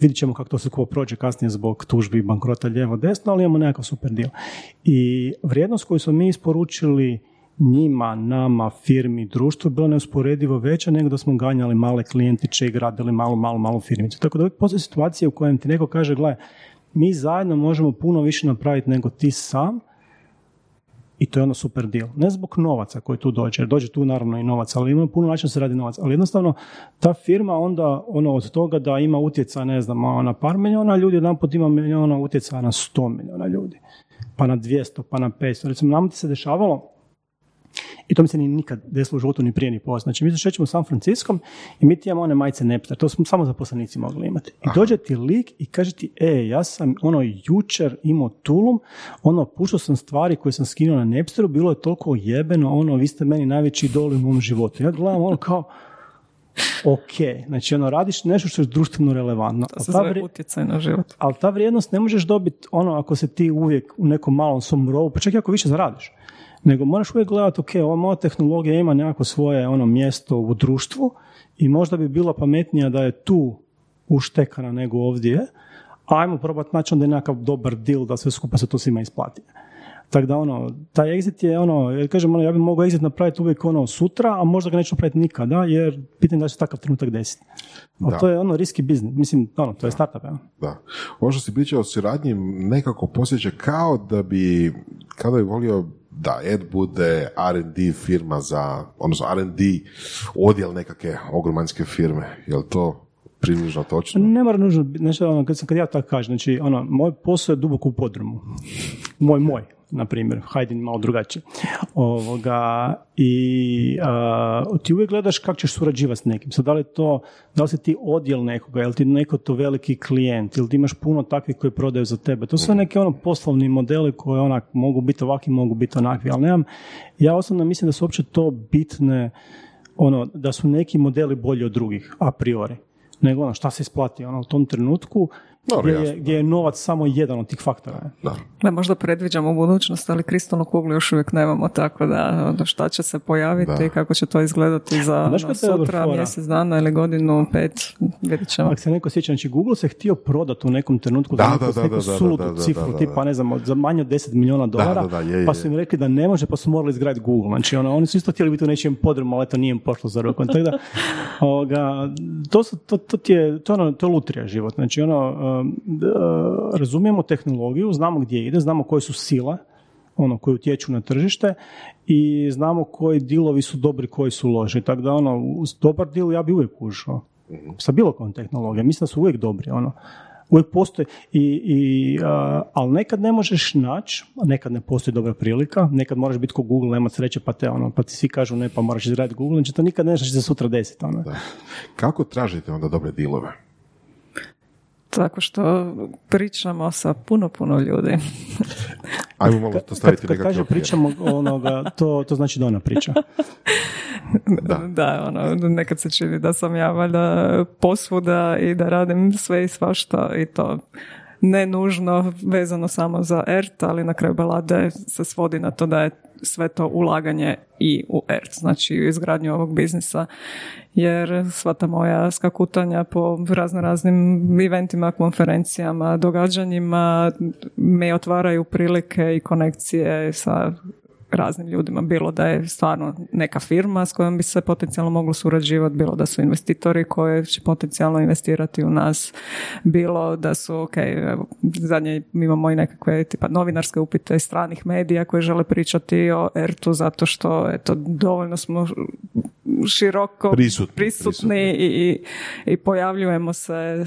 vidjet ćemo kako to se ko prođe kasnije zbog tužbi bankrota lijevo desno, ali imamo nekakav super dio. I vrijednost koju smo mi isporučili njima, nama, firmi, društvu bilo neusporedivo veća nego da smo ganjali male klijentiće i gradili malu, malu, malu firmicu. Tako da uvijek postoje situacije u kojem ti neko kaže, gle, mi zajedno možemo puno više napraviti nego ti sam i to je ono super deal. Ne zbog novaca koji tu dođe, jer dođe tu naravno i novac, ali ima puno načina se radi novac. Ali jednostavno ta firma onda ono od toga da ima utjeca, ne znam, na par milijuna ljudi, jedan put ima milijuna utjecaja na sto milijuna ljudi, pa na 200, pa na 500. Recimo, nam ti se dešavalo, i to mi se ni nikad desilo u životu ni prije ni poslije. Znači mi se šećemo u San Franciskom i mi ti imamo one majice Neptar, to smo samo zaposlenici mogli imati. I dođe ti lik i kaže ti, e, ja sam ono jučer imao Tulum, ono, pušao sam stvari koje sam skinuo na Nepsteru, bilo je toliko jebeno, ono, vi ste meni najveći idol u mom životu. Ja gledam ono kao, ok, znači ono, radiš nešto što je društveno relevantno. To se zove utjecaj na život. Ali ta vrijednost ne možeš dobiti ono ako se ti uvijek u nekom malom svom rovu, pa čak i ako više zaradiš nego moraš uvijek gledati, ok, ova moja tehnologija ima nekako svoje ono mjesto u društvu i možda bi bilo pametnija da je tu uštekana nego ovdje, ajmo probati naći onda je nekakav dobar deal da sve skupa se to svima isplati. Tako da ono, taj exit je ono, kažem ono, ja bih mogao exit napraviti uvijek ono sutra, a možda ga neću napraviti nikada, jer pitanje da će takav trenutak desiti. A to je ono riski biznis, mislim, ono, to je startup, ja. Da. Ovo što si pričao o suradnji nekako posjeća kao da bi, kao da bi volio da Ed bude R&D firma za, odnosno R&D odjel nekakve ogromanske firme. Je to približno točno? Ne mora nužno, znači, ono, kad, sam, kad ja tako kažem, znači, ono, moj posao je duboko u podrumu. Moj, moj. Na primjer, hajde malo drugačije. Ovoga, I ti uvijek gledaš kako ćeš surađivati s nekim. Sad, da li to, da li si ti odjel nekoga, ili ti neko to veliki klijent, ili ti imaš puno takvih koji prodaju za tebe. To su neki ono poslovni modeli koji onak mogu biti ovakvi, mogu biti onakvi, ali nemam, ja osobno mislim da su uopće to bitne, ono, da su neki modeli bolji od drugih, a priori nego ono šta se isplati ono, u tom trenutku gdje, je, gdje je novac samo jedan od tih faktora. Da. da možda predviđamo budućnost, ali kristalnu kuglu još uvijek nemamo, tako da ono, šta će se pojaviti, kako će to izgledati za ono, sutra, mjesec dana ili godinu, pet, vidjet ćemo. Ako se neko sjeća, znači Google se htio prodati u nekom trenutku da, za neku, sulutu cifru, tipa ne znam, za manje od 10 milijuna dolara, pa su im rekli da ne može, pa su morali izgraditi Google. Znači ono, oni su isto htjeli biti u nečijem podrumu, ali to nije im pošlo za rukom. Tako da, ovoga, to, su, to, to, to, je, to, ono, to lutrija život. Znači ono, razumijemo tehnologiju, znamo gdje ide, znamo koje su sile ono, koji utječu na tržište i znamo koji dilovi su dobri, koji su loši. Tako da, ono, uz dobar dil ja bi uvijek ušao. Sa bilo kojom tehnologijom. Mislim da su uvijek dobri. Ono. Uvijek postoji, i, i, ali nekad ne možeš naći, nekad ne postoji dobra prilika, nekad moraš biti ko Google, nema sreće, pa te ono, pa ti svi kažu ne, pa moraš izraditi Google, znači to nikad ne znaš se sutra desiti. Ono. Kako tražite onda dobre dilove? Tako što pričamo sa puno, puno ljudi. Ajmo malo to staviti kad, kad kaže pričamo onoga, to, to znači da ona priča. da. da, ono, nekad se čini da sam ja valjda posvuda i da radim sve i svašta i to ne nužno vezano samo za ERT, ali na kraju balade se svodi na to da je sve to ulaganje i u ERT, znači u izgradnju ovog biznisa, jer sva ta moja skakutanja po razno raznim eventima, konferencijama, događanjima me otvaraju prilike i konekcije sa raznim ljudima, bilo da je stvarno neka firma s kojom bi se potencijalno moglo surađivati, bilo da su investitori koji će potencijalno investirati u nas, bilo da su, ok, evo, zadnje imamo i nekakve tipa novinarske upite stranih medija koji žele pričati o ERTU zato što eto, dovoljno smo široko prisutni, prisutni, I, i, pojavljujemo se,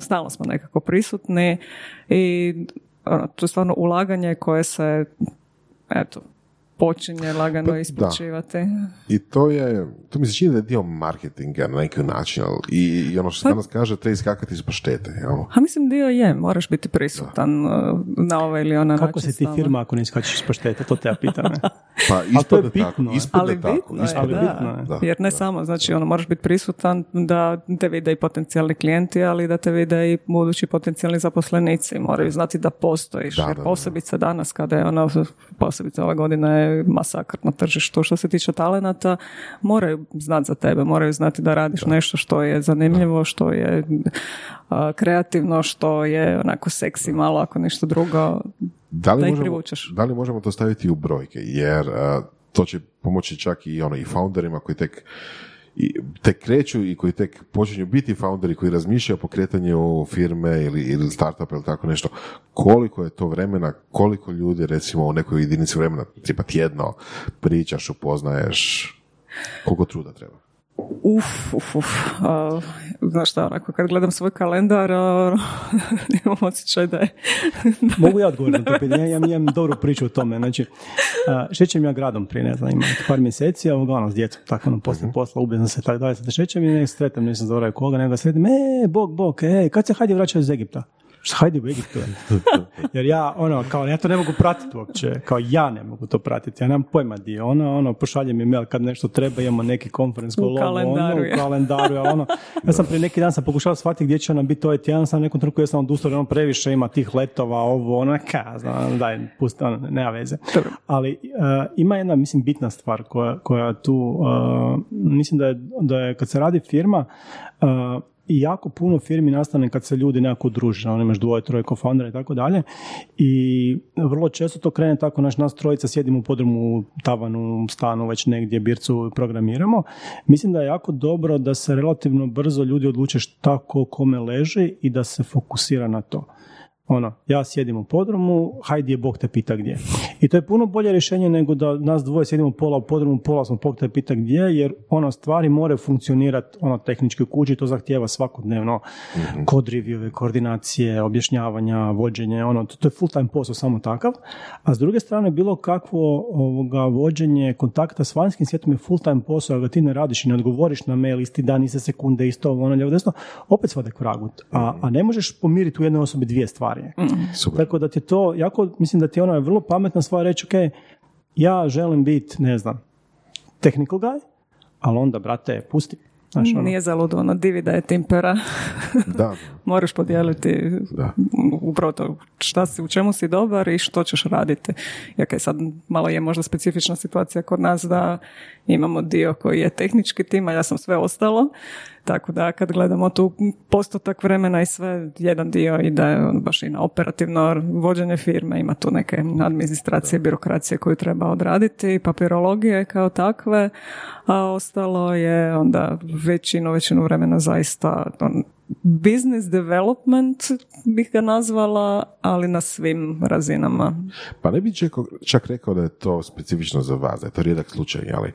stalno smo nekako prisutni i ono, to je stvarno ulaganje koje se eto, počinje lagano pa, isplaćivati. I to je, to mi se čini da je dio marketinga na neki način, i, i ono što se pa, danas kaže, treba iskakati iz paštete. Jel? A mislim dio je, moraš biti prisutan uh, na ovaj ili ona Kako se ti firma ako ne iskačeš iz paštete, to te ja pitam. pa ispod tako, ispod ali tako. Bitno je, da, da, jer ne samo, znači ono, moraš biti prisutan da te vide i potencijalni klijenti, ali da te vide i budući potencijalni zaposlenici, moraju znati da postojiš, jer posebice danas kada je ono, posebice ove masakr na tržištu. Što se tiče talenata, moraju znati za tebe, moraju znati da radiš nešto što je zanimljivo, što je kreativno, što je onako seksi malo, ako nešto drugo, da li, možemo, da li možemo to staviti u brojke? Jer to će pomoći čak i ono i founderima koji tek i tek kreću i koji tek počinju biti founderi koji razmišljaju o pokretanju firme ili, ili startup ili tako nešto, koliko je to vremena, koliko ljudi recimo u nekoj jedinici vremena, tipa tjedno, pričaš, upoznaješ, koliko truda treba? Uf, uf, uf. znaš šta, onako, kad gledam svoj kalendar, imam osjećaj da je... Mogu ja odgovoriti na to pitanje, ja imam dobru priču o tome. Znači, šećem ja gradom prije, ne znam, ima par mjeseci, a uglavnom s djecom, tako ono, poslije mhm. posla, ubijam se, tako dalje, se šećem i ne sretam, nisam zaboravio koga, nego sretam, e, bog, bog, e, kad se hajde vraćaju iz Egipta? Hajde u Egiptu. Jer ja, ono, kao, ja to ne mogu pratiti uopće, kao ja ne mogu to pratiti, ja nemam pojma di ono, ono, pošalje mi mail kad nešto treba, imamo neki konferens u kalendaru, ono, u kalendaru, ono, ja sam prije neki dan sam pokušao shvatiti gdje će ona biti ovaj tjedan, sam nekom trenutku ja sam odustao, ono previše ima tih letova, ovo, ono, ka, znam, daj, pusti, ono, nema veze. Ali uh, ima jedna, mislim, bitna stvar koja, koja tu, uh, mislim da je, da je kad se radi firma, uh, i jako puno firmi nastane kad se ljudi nekako druže, ono imaš dvoje, troje co-foundera i tako dalje i vrlo često to krene tako, naš nas trojica sjedimo u podrumu, tavanu, stanu, već negdje bircu programiramo. Mislim da je jako dobro da se relativno brzo ljudi odluče šta ko kome leži i da se fokusira na to. Ono, ja sjedim u podrumu, hajdi je Bog te pita gdje. I to je puno bolje rješenje nego da nas dvoje sjedimo pola u podrumu, pola smo Bog te pita gdje, jer ono stvari moraju funkcionirati ono tehnički u kući, to zahtijeva svakodnevno mm-hmm. kod review, koordinacije, objašnjavanja, vođenje, ono, to, to je full time posao samo takav. A s druge strane, bilo kakvo ovoga, vođenje kontakta s vanjskim svijetom je full time posao, a ga ti ne radiš i ne odgovoriš na mail isti dan, iste sekunde, isto ono, lijevo desno, opet svade kragut. A, a ne možeš pomiriti u jednoj osobi dvije stvari. Mm. Tako da ti to, jako, mislim da ti ona je vrlo pametna stvar reći, ok, ja želim biti, ne znam, technical guy, ali onda, brate, pusti. Znaš, ono. Nije zaludo, ono, divi da je timpera. da. Moraš podijeliti da. upravo to šta si, u čemu si dobar i što ćeš raditi. I sad malo je možda specifična situacija kod nas da imamo dio koji je tehnički tim, a ja sam sve ostalo. Tako da kad gledamo tu postotak vremena i sve, jedan dio ide baš i na operativno vođenje firme, ima tu neke administracije, birokracije koju treba odraditi, papirologije kao takve, a ostalo je onda većinu, većinu vremena zaista business development bih ga nazvala, ali na svim razinama. Pa ne bih čak rekao da je to specifično za vas, da je to rijedak slučaj, ali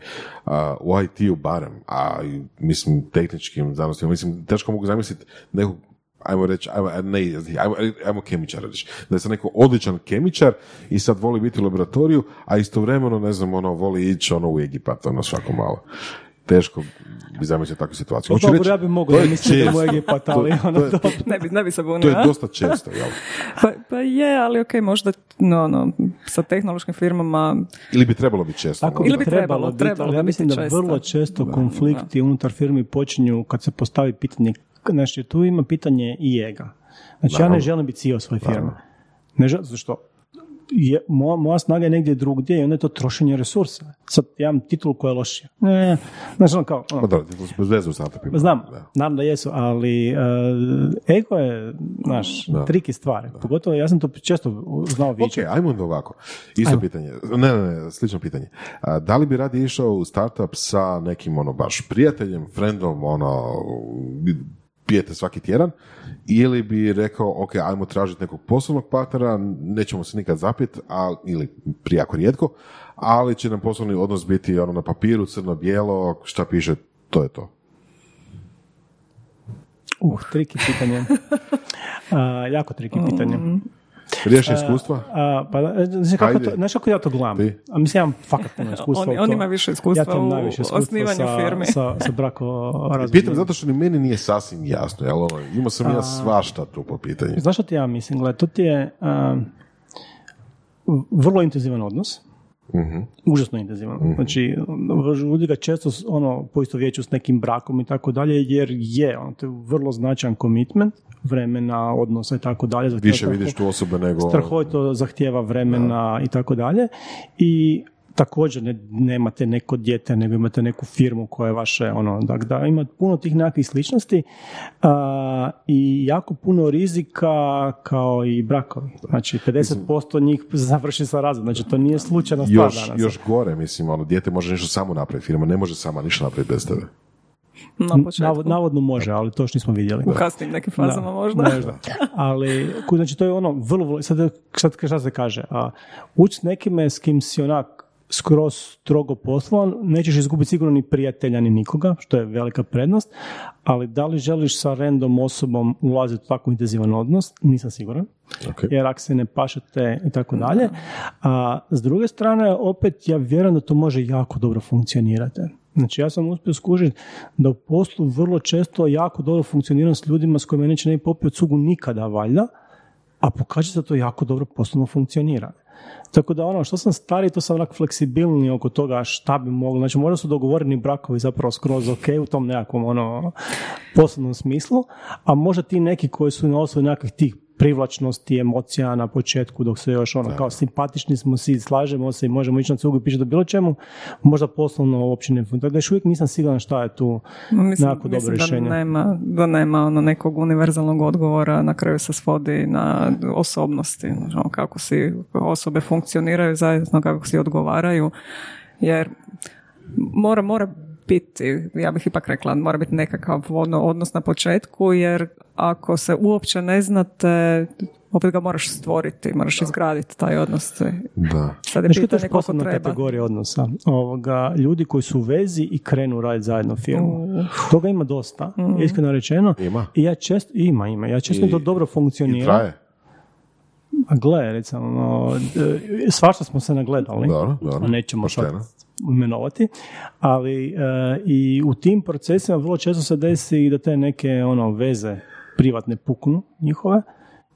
u IT-u barem, a mislim tehničkim znanostima, mislim teško mogu zamisliti nekog ajmo reći, ajmo, ne, ajmo, ajmo kemičar reći, da sad neko odličan kemičar i sad voli biti u laboratoriju, a istovremeno, ne znam, ono, voli ići ono u Egipat, ono, svako malo teško bi zamislio takvu situaciju. Hoću reći, ja bi mogao da mislim da Egipat, ali ono to, to, ne bi, ne bi se bunio. To je dosta često, jel? pa, pa je, ali ok, možda no, no, sa tehnološkim firmama... Ili bi trebalo biti često. Tako Ili bi trebalo, biti, trebalo ali ja mislim da često. vrlo često konflikti unutar firmi počinju kad se postavi pitanje, znači tu ima pitanje i ega. Znači ja ne želim biti CEO svoje firme. Ne želim, zašto? Je, moja, moja snaga je negdje drugdje i onda je to trošenje resursa. Sad ja imam titulu koja je lošija. Ne, znači ono kao... Ono. Pa da, bez veze u Znam, da. naravno da jesu, ali uh, ego je, znaš, triki stvari. Da. Pogotovo, ja sam to često znao više. Ok, ajmo onda ovako. Isto pitanje. Ne, ne, ne, slično pitanje. A, da li bi radi išao u startup sa nekim, ono, baš prijateljem, friendom, ono, pijete svaki tjedan, ili bi rekao, ok, ajmo tražiti nekog poslovnog partnera, nećemo se nikad zapit, a, ili prijako rijetko, ali će nam poslovni odnos biti ono na papiru, crno-bijelo, šta piše, to je to. Uh, triki pitanje. Uh, jako triki pitanje. Riješi iskustva? A, pa, znaš kako, to, znaš kako ja to gledam? Ti? A mislim, ja imam fakat puno iskustva. on, on ima više iskustva ja u iskustva osnivanju sa, firmi. Sa, sa brako Pitam zato što ni meni nije sasvim jasno. Jel? Ono, imao sam ja svašta tu po pitanju. Znaš što ti ja mislim? Gled, to ti je vrlo intenzivan odnos. Uh-huh. Užasno intenzivan. Uh-huh. Znači, ljudi ga često ono, poisto vječu s nekim brakom i tako dalje, jer je, on to je vrlo značajan komitment vremena, odnosa i tako dalje. Više vidiš tu osobe nego... Strahovito zahtjeva vremena i tako dalje. I također ne, nemate neko dijete, nego imate neku firmu koja je vaše, ono, dakle, da ima puno tih nekakvih sličnosti i jako puno rizika kao i brakovi. Znači, 50% njih završi sa razom, znači to nije slučajno stvar još, danas. Još gore, mislim, ono, dijete može nešto samo napraviti, firma ne može sama ništa napraviti bez tebe. Na navodno može, ali to što nismo vidjeli. U kasnim nekim fazama možda. možda. Ali, znači to je ono, vrlo, sad, sad šta se kaže, a, ući s nekime s kim si onak skroz strogo poslovan, nećeš izgubiti sigurno ni prijatelja ni nikoga, što je velika prednost, ali da li želiš sa random osobom ulaziti u tako intenzivan odnos, nisam siguran, okay. jer ako se ne pašete i tako dalje. A s druge strane, opet ja vjerujem da to može jako dobro funkcionirati. Znači ja sam uspio skužiti da u poslu vrlo često jako dobro funkcioniram s ljudima s kojima neće ne popio cugu nikada valjda, a pokaže se da to jako dobro poslovno funkcionira. Tako da ono, što sam stari, to sam onak fleksibilni oko toga šta bi moglo. Znači, možda su dogovoreni brakovi zapravo skroz ok u tom nekakvom ono, poslovnom smislu, a možda ti neki koji su na osnovu nekakvih tih privlačnosti, emocija na početku, dok se još ono, kao simpatični smo svi, slažemo se i možemo ići na cugu i do bilo čemu, možda poslovno uopće ne Tako da još uvijek nisam siguran šta je tu mislim, nekako dobro rješenje. Da nema, da nema ono nekog univerzalnog odgovora, na kraju se svodi na osobnosti, ono, kako si osobe funkcioniraju zajedno, kako si odgovaraju, jer mora, mora biti, ja bih ipak rekla, mora biti nekakav ono, odnos na početku, jer ako se uopće ne znate, opet ga moraš stvoriti, moraš izgraditi taj odnos. Da. Sad je je pitanje koliko posebna treba. kategorija odnosa? Ovoga, ljudi koji su u vezi i krenu raditi zajedno firmu. Toga ima dosta, iskreno rečeno. Ima. I ja često, ima, ima. Ja često I- to dobro I funkcionira. traje. A gle, recimo, e, svašta smo se nagledali. Dobro, dobro. Nećemo sad. Imenovati, ali e, i u tim procesima vrlo često se desi da te neke ono veze privatne puknu njihove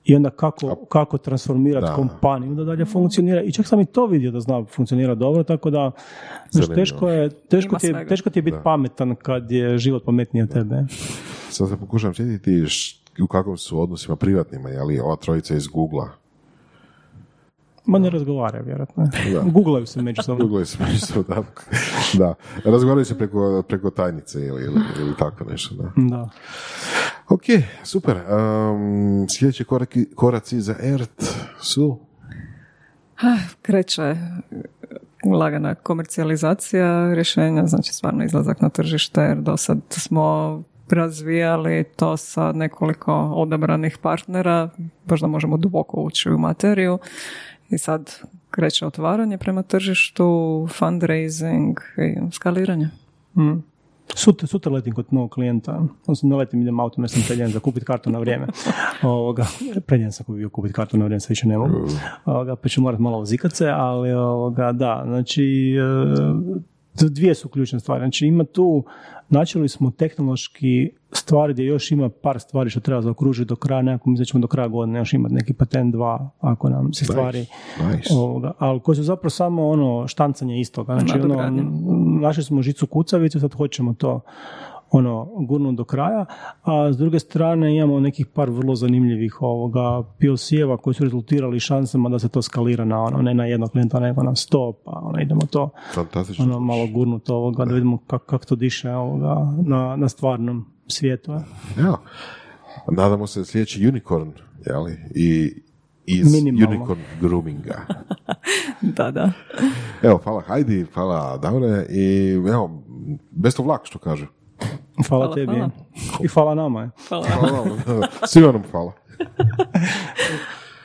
i onda kako, kako transformirati Da. kompaniju da dalje funkcionira i čak sam i to vidio da zna funkcionira dobro, tako da znaš, teško je, teško ti je, teško ti je biti pametan kad je život pametniji od tebe. Sad se pokušam sjetiti u kakvom su odnosima privatnima, je li ova trojica iz Google-a. Ma ne razgovaraju, vjerojatno. Da. Googlaju se međusobno. Google se međusobno, da. da. Razgovaraju se preko, preko tajnice ili, ili, ili tako nešto, da. Da. Ok, super. Um, sljedeći koraki, koraci za ERT su... kreće lagana komercijalizacija rješenja, znači stvarno izlazak na tržište, jer do sad smo razvijali to sa nekoliko odabranih partnera, možda možemo duboko ući u materiju i sad kreće otvaranje prema tržištu, fundraising i skaliranje. Mm. Sutra, sutra letim kod novog klijenta, odnosno ne letim, idem autom jer sam predjen za kupiti kartu na vrijeme. Ovoga, predjen sam bio kupiti kartu na vrijeme, sad više ne mogu. Ovoga, pa ću morat malo uzikat se, ali ovoga, da, znači e, dvije su ključne stvari. Znači ima tu, načeli smo tehnološki stvari gdje još ima par stvari što treba zaokružiti do kraja, nekako mi da ćemo do kraja godine još imati neki patent dva, ako nam se stvari Nice. ovoga, ali koji su zapravo samo ono štancanje istoga. Znači, ono, našli smo žicu kucavicu, sad hoćemo to ono, gurnuti do kraja, a s druge strane imamo nekih par vrlo zanimljivih ovoga POC-eva koji su rezultirali šansama da se to skalira na ono, ne na jednog klijenta, nego na sto, pa ono, idemo to Fantastično. ono, malo gurnuti ovoga, da vidimo kako kak to diše ovoga, na, na stvarnom svijetu. eh. Evo. Nadamo se sljedeći unicorn, jeli? I iz Minimalno. unicorn groominga. Da, da. Evo, hvala Heidi, hvala Davore i evo, best of luck, što kažu. Hvala, Hvala, tebi. hvala. I hvala nama. eh. Hvala. Hvala vam. Svima nam hvala.